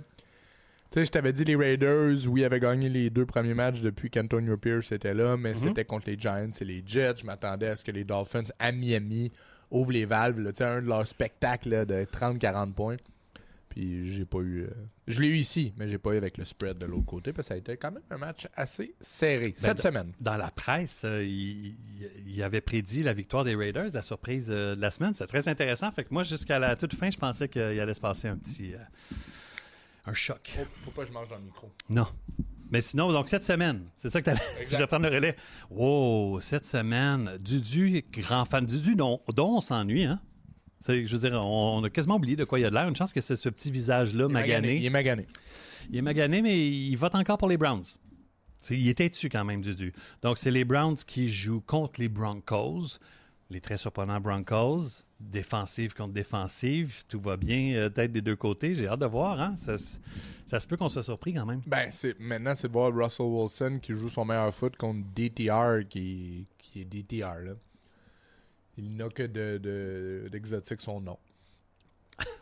Tu sais, je t'avais dit les Raiders, oui, avaient gagné les deux premiers matchs depuis qu'Antonio Pierce était là, mais c'était contre les Giants et les Jets. Je m'attendais à ce que les Dolphins à Miami ouvrent les valves. Tu sais, un de leurs spectacles là, de 30-40 points. Puis j'ai pas eu. euh, Je l'ai eu ici, mais j'ai pas eu avec le spread de l'autre côté, parce que ça a été quand même un match assez serré. Cette
de-
semaine.
Dans la presse, euh, il, avait prédit la victoire des Raiders, la surprise euh, de la semaine. C'est très intéressant. Fait que moi, jusqu'à la toute fin, je pensais qu'il allait se passer un petit. euh, un choc.
Faut, faut pas que je mange dans le micro.
Non. Mais sinon, donc cette semaine, c'est ça que je vais prendre le relais. Wow, cette semaine, Dudu, grand fan. Dudu, dont, dont on s'ennuie, hein? Je veux dire, on, on a quasiment oublié de quoi il a de l'air. Une chance que c'est ce petit visage-là magané.
Il est magané.
Il est magané, mais il vote encore pour les Browns. Il était dessus quand même, Dudu. Donc, c'est les Browns qui jouent contre les Broncos. Les très surprenants Broncos. Défensive contre défensive. Tout va bien, euh, tête des deux côtés. J'ai hâte de voir. Hein? Ça, se- ça se peut qu'on soit surpris quand même.
Ben, c'est, maintenant, c'est de voir Russell Wilson qui joue son meilleur foot contre DTR qui, qui est DTR. Là. Il n'a que de, de- d'exotique son nom.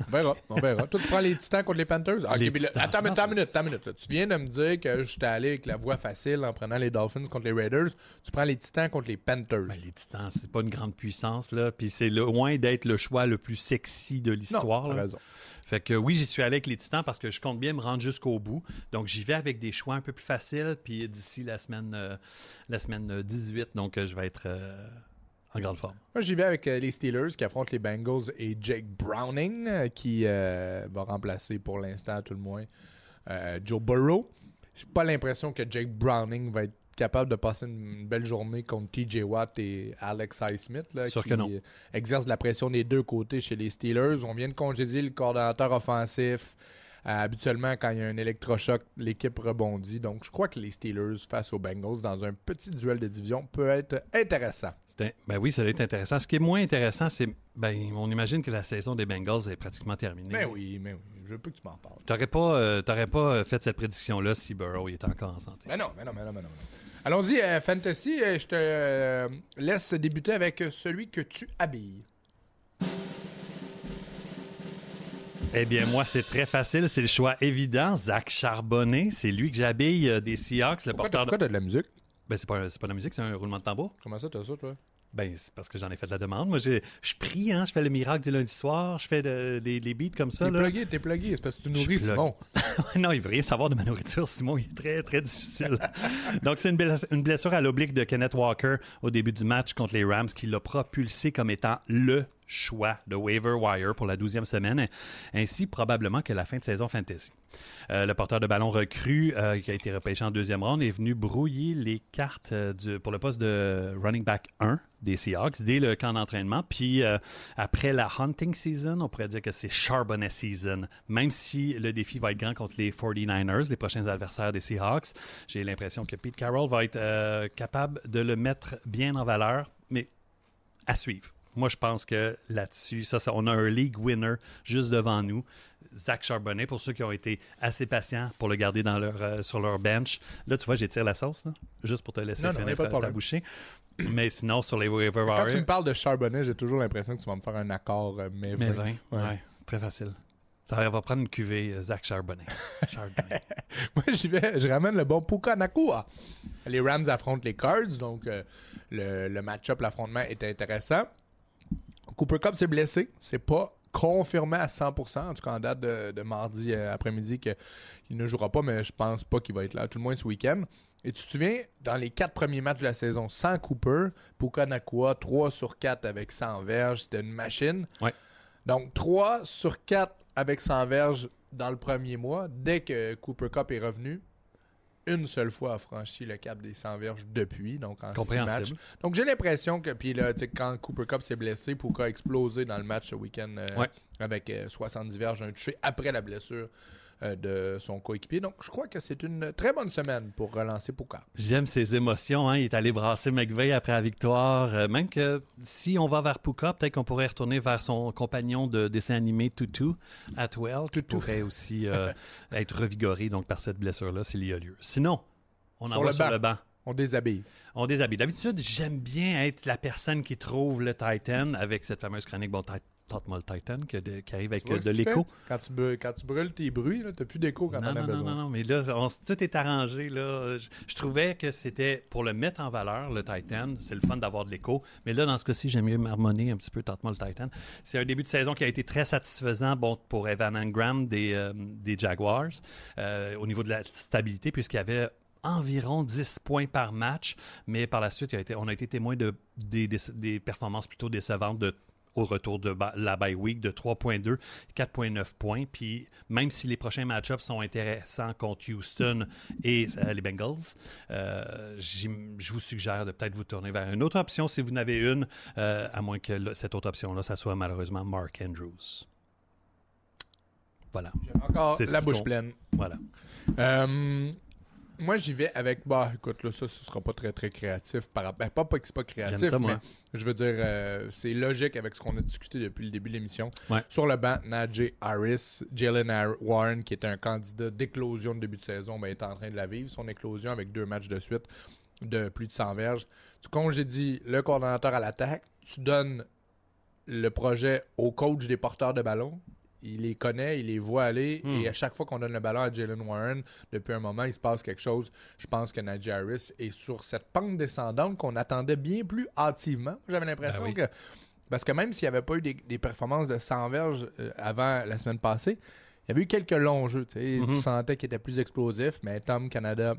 On verra, on verra. Toi, tu prends les Titans contre les Panthers? Ah, là, attends, attends une minute, attends une minute. là. Tu viens de me dire que j'étais allé avec la voie facile en prenant les Dolphins contre les Raiders. Tu prends les Titans contre les Panthers.
Ben, les Titans, c'est pas une grande puissance, là. Puis c'est loin d'être le choix le plus sexy de
non,
l'histoire.
raison.
Fait que oui, j'y suis allé avec les Titans parce que je compte bien me rendre jusqu'au bout. Donc j'y vais avec des choix un peu plus faciles. Puis d'ici la semaine, euh, la semaine euh, 18, donc euh, je vais être euh, en grande forme.
Moi, j'y vais avec euh, les Steelers qui affrontent les Bengals et Jake Browning euh, qui euh, va remplacer pour l'instant, à tout le moins, Joe Burrow. J'ai pas l'impression que Jake Browning va être capable de passer une belle journée contre TJ Watt et Alex Highsmith là,
Sûr
qui
que non.
exercent de la pression des deux côtés chez les Steelers. On vient de congédier le coordonnateur offensif. Euh, habituellement, quand il y a un électrochoc, l'équipe rebondit. Donc, je crois que les Steelers face aux Bengals dans un petit duel de division peut être intéressant.
Ben oui, ça va être intéressant. Ce qui est moins intéressant, c'est ben on imagine que la saison des Bengals est pratiquement terminée.
Mais oui, mais oui. Je veux pas que tu m'en parles.
T'aurais pas, euh, t'aurais pas euh, fait cette prédiction-là si Burrow était encore en santé.
Mais non, mais non, mais non, mais non. mais non. Allons-y, euh, Fantasy. je te euh, laisse débuter avec celui que tu habilles.
Eh bien, moi, c'est très facile. C'est le choix évident. Zach Charbonnet, c'est lui que j'habille euh, des Seahawks, le
Pourquoi t'as
porteur de...
pourquoi t'as de la musique?
Ben, c'est pas, c'est pas de la musique, c'est un roulement de tambour.
Comment ça, t'as ça, toi?
Ben, c'est parce que j'en ai fait la demande. Moi, j'ai- je prie, hein, je fais le miracle du lundi soir, je fais de- les, les beats comme ça.
T'es
Là.
plugué, t'es plugué. C'est parce que tu nourris
suis
Simon.
non, il veut rien savoir de ma nourriture, Simon. Il est très, très difficile. Donc, c'est une, bless- une blessure à l'oblique de Kenneth Walker au début du match contre les Rams qui l'a propulsé comme étant le choix de waiver wire pour la 12e semaine, ainsi probablement que la fin de saison fantasy. Euh, le porteur de ballon recru, euh, qui a été repêché en deuxième ronde, est venu brouiller les cartes euh, pour le poste de running back 1 des Seahawks dès le camp d'entraînement. Puis après la hunting season, on pourrait dire que c'est Charbonnet season. Même si le défi va être grand contre les 49ers, les prochains adversaires des Seahawks, j'ai l'impression que Pete Carroll va être capable de le mettre bien en valeur, mais à suivre. Moi, je pense que là-dessus, ça, ça- on a un league winner juste devant nous. Zach Charbonnet, pour ceux qui ont été assez patients pour le garder dans leur, euh, sur leur bench. Là, tu vois, j'étire la sauce, là, juste pour te laisser
Non, non,
finir
a pas
ta- ta bouchée. Mais sinon, sur les waiver
Quand tu me parles de Charbonnet, j'ai toujours l'impression que tu vas me faire un accord euh, mais
mais
20.
20,
Ouais.
ouais, très facile. Ça va prendre une cuvée euh, Zach Charbonnet. Charbonnet.
Moi, j'y vais, je ramène le bon Puka Nakua. Les Rams affrontent les Cards, donc euh, le, le match-up, l'affrontement est intéressant. Cooper Cup s'est blessé. C'est pas confirmé à 100%, en tout cas en date de, de mardi euh, après-midi qu'il ne jouera pas, mais je pense pas qu'il va être là, tout le moins ce week-end. Et tu te souviens, dans les quatre premiers matchs de la saison sans Cooper, Puka Nakua, 3 sur 4 avec 100 verges, c'était une machine.
Ouais.
Donc 3 sur 4 avec 100 verges dans le premier mois. Dès que Cooper Cup est revenu, une seule fois a franchi le cap des 100 verges depuis, donc en six matchs. Donc j'ai l'impression que, puis là, quand Cooper Cup s'est blessé, Puka a explosé dans le match ce week-end euh,
Ouais.
avec euh, 70 verges, un touché après la blessure euh, de son coéquipier. Donc je crois que c'est une très bonne semaine pour relancer Puka.
J'aime ses émotions. Hein. Il est allé brasser McVeigh après la victoire. Euh, même que si on va vers Puka, peut-être qu'on pourrait retourner vers son compagnon de dessin animé Tutu, Atwell, qui pourrait aussi euh, être revigoré donc, par cette blessure-là s'il y a lieu. Sinon, on en
Sur le banc. On déshabille.
On déshabille. D'habitude, j'aime bien être la personne qui trouve le Titan avec cette fameuse chronique Bon, Le Titan de- qui arrive avec
Tu
euh, de
tu
l'écho.
Quand tu, brûles, quand tu brûles tes bruits, tu n'as plus d'écho quand
Non,
t'en as
non, non,
besoin.
non, non, mais là, on tout est arrangé. Là. Je, je trouvais que c'était pour le mettre en valeur, le Titan. C'est le fun d'avoir de l'écho. Mais là, dans ce cas-ci, j'aime mieux m'harmoner un petit peu, le Titan. C'est un début de saison qui a été très satisfaisant bon, pour Evan Engram des, euh, des Jaguars euh, au niveau de la stabilité, puisqu'il y avait environ 10 points par match, mais par la suite, il a été, on a été témoin de, des, des- des performances plutôt décevantes de au retour de la bye week de 3.2, 4.9 points. Puis même si les prochains match-ups sont intéressants contre Houston et euh, les Bengals, euh, je vous suggère de peut-être vous tourner vers une autre option si vous en avez une, euh, à moins que cette autre option-là, ça soit malheureusement Mark Andrews. Voilà,
encore la bouche
compte.
pleine.
voilà.
Moi, j'y vais avec. Bah, écoute, là, ça, ce sera pas très, très créatif. Par... rapport- Ben, pas, pas que c'est pas créatif,
moi.
mais je veux dire, euh, c'est logique avec ce qu'on a discuté depuis le début de l'émission.
Ouais.
Sur le banc, Najee Harris, Jalen Warren, qui était un candidat d'éclosion de début de saison, ben, est en train de la vivre. Son éclosion avec deux matchs de suite de plus de 100 verges. Tu congédies le coordonnateur à l'attaque, tu donnes le projet au coach des porteurs de ballon. Il les connaît, il les voit aller,
Hmm.
et à chaque fois qu'on donne le ballon à Jalen Warren, depuis un moment, il se passe quelque chose. Je pense que Najee Harris est sur cette pente descendante qu'on attendait bien plus hâtivement. J'avais l'impression
Ben oui.
que. Parce que même s'il n'y avait pas eu des, des performances de 100 verges euh, avant la semaine passée, il y avait eu quelques longs jeux. sais.
Mhm.
Tu sentais qu'il était plus explosif, mais Tom Canada,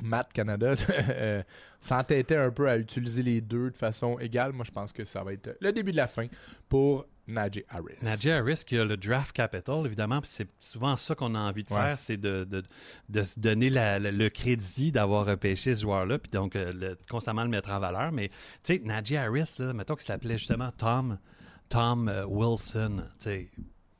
Matt Canada, euh, s'entêtait un peu à utiliser les deux de façon égale. Moi, je pense que ça va être le début de la fin pour Najee Harris.
Najee Harris qui a le draft capital, évidemment, puis c'est souvent ça qu'on a envie de
Ouais.
faire, c'est de, de, de se donner la- la- le crédit d'avoir repêché ce joueur-là, puis donc euh, le- constamment le mettre en valeur. Mais tu sais, Najee Harris, là, mettons qu'il s'appelait justement Tom, Tom euh, Wilson, tu sais,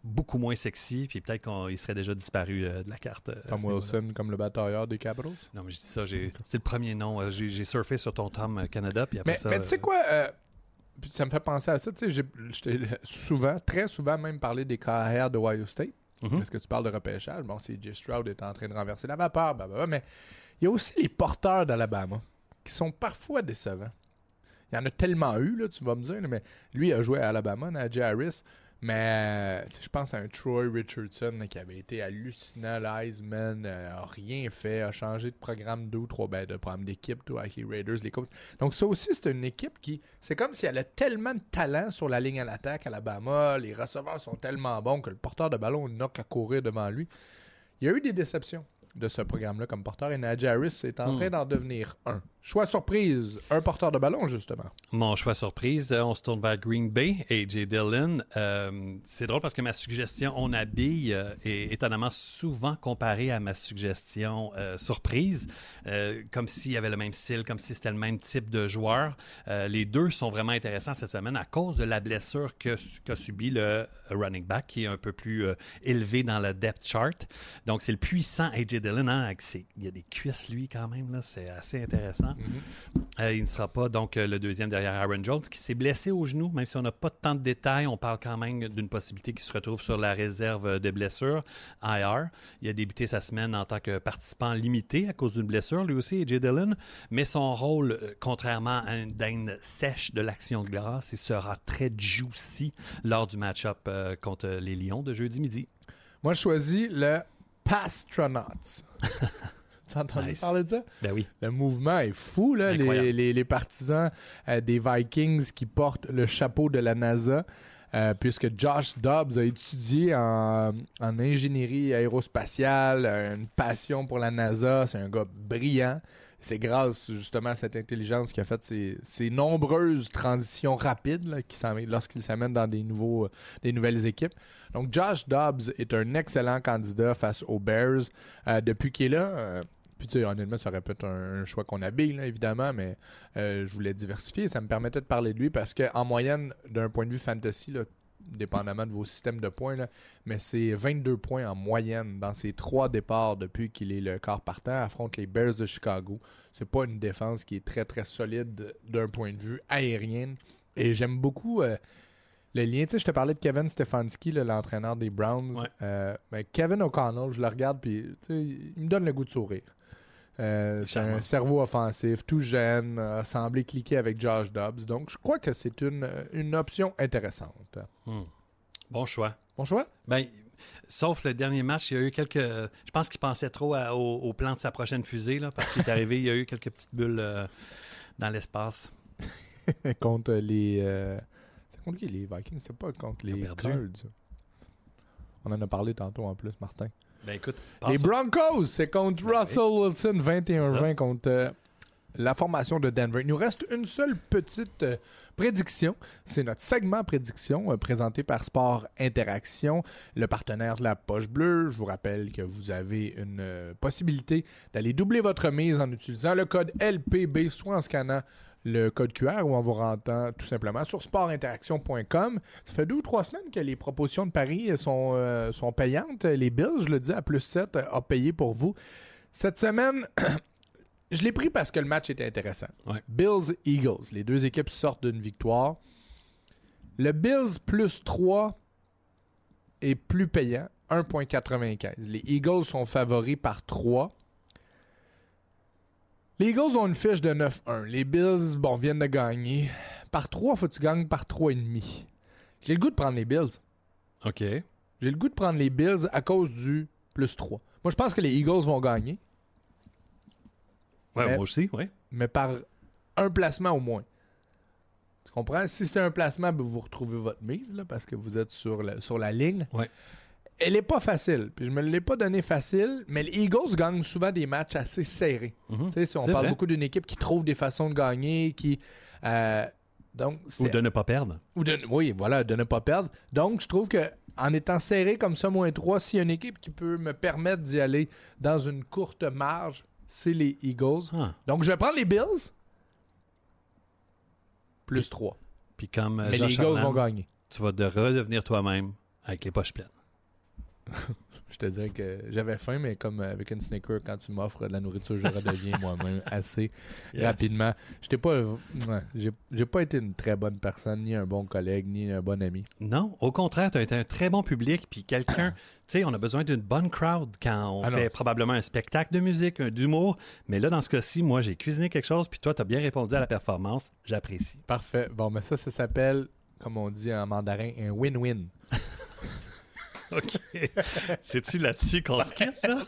beaucoup moins sexy, puis peut-être qu'il serait déjà disparu euh, de la carte. euh,
Tom
niveau-là.
Wilson comme le batailleur des Capitals.
Non, mais je dis ça, c'est le premier nom. euh, J'ai surfé sur ton Tom euh, Canada, puis après
Mais,
ça.
mais tu sais
euh,
quoi, euh, ça me fait penser à ça. Tu sais, j'ai- souvent, très souvent même parlé des carrières de Ohio State.
mhm.
Parce que tu parles de repêchage. Bon, c'est J. Stroud est en train de renverser la vapeur, blablabla, mais il y a aussi les porteurs d'Alabama qui sont parfois décevants. Il y en a tellement eu, là, tu vas me dire, mais lui a joué à Alabama, Najee Harris. Mais euh, je pense à un Troy Richardson là, qui avait été hallucinant, l'Heisman, euh, a rien fait, a changé de programme deux trois, ben, de programme d'équipe tout, avec les Raiders, les Colts. Donc ça aussi, c'est une équipe qui, c'est comme si elle a tellement de talent sur la ligne à l'attaque, Alabama, les receveurs sont tellement bons que le porteur de ballon n'a qu'à courir devant lui. Il y a eu des déceptions de ce programme-là comme porteur et Najee Harris est en
Hmm.
train d'en devenir un. Choix surprise, un porteur de ballon justement.
Mon choix surprise, euh, on se tourne vers Green Bay, AJ Dillon. Euh, c'est drôle parce que ma suggestion On habille euh, est étonnamment souvent comparée à ma suggestion surprise, comme s'il y avait le même style, comme si c'était le même type de joueur. Les deux sont vraiment intéressants cette semaine à cause de la blessure que- qu'a subi le running back, qui est un peu plus élevé dans le depth chart. Donc, c'est le puissant AJ Dillon. hein, il y a des cuisses, lui, quand même. C'est assez intéressant. Euh, il ne sera pas donc euh, le deuxième derrière Aaron Jones qui s'est blessé au genou, même si on n'a pas tant de détails, on parle quand même d'une possibilité qu'il se retrouve sur la réserve de blessures, IR. Il a débuté sa semaine en tant que participant limité à cause d'une blessure, lui aussi, AJ Dillon, mais son rôle, euh, contrairement à une dinde sèche de l'action de grâce, il sera très juicy lors du match-up euh, contre les Lions de jeudi midi.
Moi, je choisis le Pastronauts. tu as entendu
Nice.
parler de ça?
Ben oui.
Le mouvement est fou, là. Les, les- les partisans euh, des Vikings qui portent le chapeau de la NASA. euh, puisque Josh Dobbs a étudié en, en ingénierie aérospatiale, euh, une passion pour la NASA, c'est un gars brillant. C'est grâce justement à cette intelligence qui a fait ces, ces nombreuses transitions rapides lorsqu'il s'amène dans des, nouveaux, des nouvelles équipes. Donc Josh Dobbs est un excellent candidat face aux Bears. Euh, depuis qu'il est là, euh, puis tu sais, honnêtement, ça aurait pu être un, un choix qu'on habille, là, évidemment, mais euh, je voulais diversifier. Ça me permettait de parler de lui parce qu'en moyenne, d'un point de vue fantasy, là, dépendamment de vos systèmes de points, là, mais c'est 22 points en moyenne dans ses trois départs depuis qu'il est le quart partant, affronte les Bears de Chicago. C'est pas une défense qui est très très solide d'un point de vue aérien. Et j'aime beaucoup euh, le lien. Tu sais, je te parlais de Kevin Stefanski, l'entraîneur des Browns.
Ouais.
Euh, ben, Kevin O'Connell, je le regarde, puis tu sais, il me donne le goût de sourire. Euh, c'est un cerveau offensif, tout jeune, a semblé cliquer avec Josh Dobbs. Donc, je crois que c'est une, une option intéressante.
Hmm. Bon choix.
Bon choix?
Ben, sauf le dernier match, il y a eu quelques. Je pense qu'il pensait trop à- au, au plan de sa prochaine fusée, là, parce qu'il est arrivé, il y a eu quelques petites bulles euh, dans l'espace.
contre les. euh, C'est contre qui les Vikings? C'est pas contre les
perdu.
Cards. On en a parlé tantôt en plus, Martin.
Ben écoute,
Les Broncos, c'est contre
Ben
Russell Wilson, 21-20 contre euh, la formation de Denver. Il nous reste une seule petite euh, prédiction. C'est notre segment prédiction euh, présenté par Sport Interaction, le partenaire de la Poche Bleue. Je vous rappelle que vous avez une possibilité d'aller doubler votre mise en utilisant le code LPB, soit en scannant le code QR ou en vous rendant tout simplement sur sportinteraction.com. Ça fait deux ou trois semaines que les propositions de Paris sont, euh, sont payantes. Les Bills, je le dis, à plus 7, a payé pour vous. Cette semaine, je l'ai pris parce que le match était intéressant.
Ouais.
Bills-Eagles. Les deux équipes sortent d'une victoire. Le Bills plus 3 est plus payant, 1,95. Les Eagles sont favoris par 3. Les Eagles ont une fiche de 9-1. Les Bills, bon, viennent de gagner. Par 3, faut que tu gagnes par 3,5. J'ai le goût de prendre les Bills.
OK.
J'ai le goût de prendre les Bills à cause du plus 3. Moi, je pense que les Eagles vont gagner,
Ouais,
Mais-
moi aussi, oui.
mais par un placement au moins. Tu comprends? Si c'est un placement, ben, vous retrouvez votre mise, là, parce que vous êtes sur la, sur la ligne.
Ouais.
Elle est pas facile. Puis je me l'ai pas donné facile, mais les Eagles gagnent souvent des matchs assez serrés.
Mhm.
Si on parle
vrai.
beaucoup d'une équipe qui trouve des façons de gagner, qui. euh, donc,
Ou de ne pas perdre.
ou de- oui, voilà, de ne pas perdre. Donc, je trouve que en étant serré comme ça, moins 3, s'il y a une équipe qui peut me permettre d'y aller dans une courte marge, c'est les Eagles.
Ah.
Donc, je vais prendre les Bills. Plus 3.
Puis comme euh,
Mais les Eagles vont gagner.
tu vas de redevenir toi-même avec les poches pleines.
Je te dirais que j'avais faim, mais comme euh, avec une sneaker, quand tu m'offres de la nourriture, je redeviens moi-même assez
Yes.
rapidement. J'étais pas, ouais, j'ai, j'ai pas été une très bonne personne, ni un bon collègue, ni un bon ami.
Non, au contraire, tu as été un très bon public, puis quelqu'un, tu sais, on a besoin d'une bonne crowd quand on
Ah
fait probablement un spectacle de musique, d'humour, mais là, dans ce cas-ci, moi, j'ai cuisiné quelque chose, puis toi, tu as bien répondu à la performance, j'apprécie.
Parfait. Bon, mais ça, ça s'appelle, comme on dit en mandarin, un win-win.
OK. C'est-tu là-dessus qu'on se quitte, là?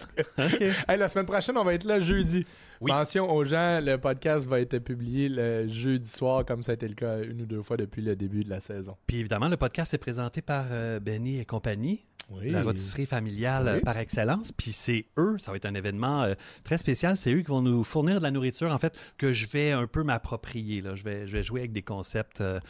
Hey, la semaine prochaine, on va être là jeudi.
Oui.
Mention aux gens, le podcast va être publié le jeudi soir, comme ça a été le cas une ou deux fois depuis le début de la saison.
Puis évidemment, le podcast est présenté par euh, Benny et compagnie,
Oui.
la rôtisserie familiale euh,
Oui.
par excellence. Puis c'est eux, ça va être un événement euh, très spécial, c'est eux qui vont nous fournir de la nourriture, en fait, que je vais un peu m'approprier. là. Je vais, je vais jouer avec des concepts euh,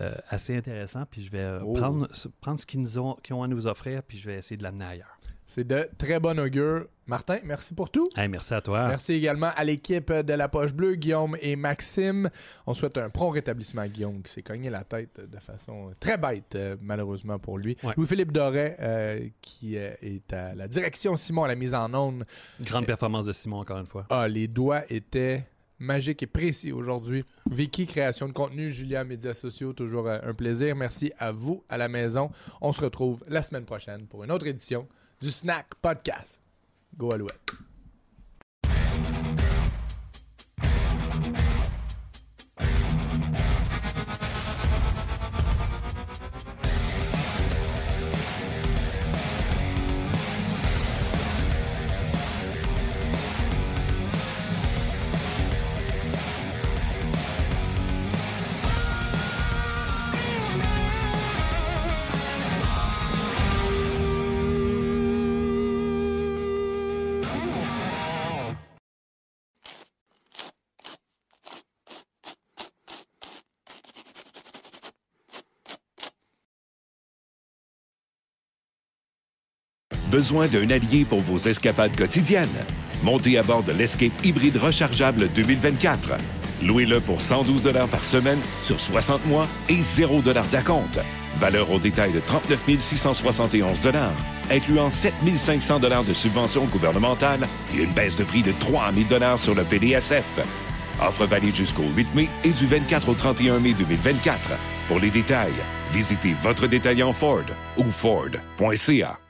euh, assez intéressants, puis je vais
Oh.
prendre, prendre ce qu'ils nous ont, qu'ils ont à nous offrir, puis je vais essayer de l'amener ailleurs.
C'est de très bon augure. Martin, merci pour tout.
Hey, merci à toi.
Merci également à l'équipe de la Poche Bleue, Guillaume et Maxime. On souhaite un prompt rétablissement à Guillaume qui s'est cogné la tête de façon très bête, euh, malheureusement pour lui.
Ouais.
Louis-Philippe Doré, euh, qui euh, est à la direction Simon à la mise en onde.
Grande performance de Simon, encore une fois.
Ah, les doigts étaient magiques et précis aujourd'hui. Vicky, création de contenu, Julia, médias sociaux, toujours un plaisir. Merci à vous à la maison. On se retrouve la semaine prochaine pour une autre édition du Snack Podcast. Go Alouette.
Besoin d'un allié pour vos escapades quotidiennes? Montez à bord de l'Escape hybride rechargeable 2024. Louez-le pour 112 par semaine sur 60 mois et 0 d'acompte. Valeur au détail de 39 671 incluant 7 500 de subventions gouvernementales et une baisse de prix de 3 000 sur le PDSF. Offre valide jusqu'au 8 mai et du 24 au 31 mai 2024. Pour les détails, visitez votre détaillant Ford ou Ford.ca.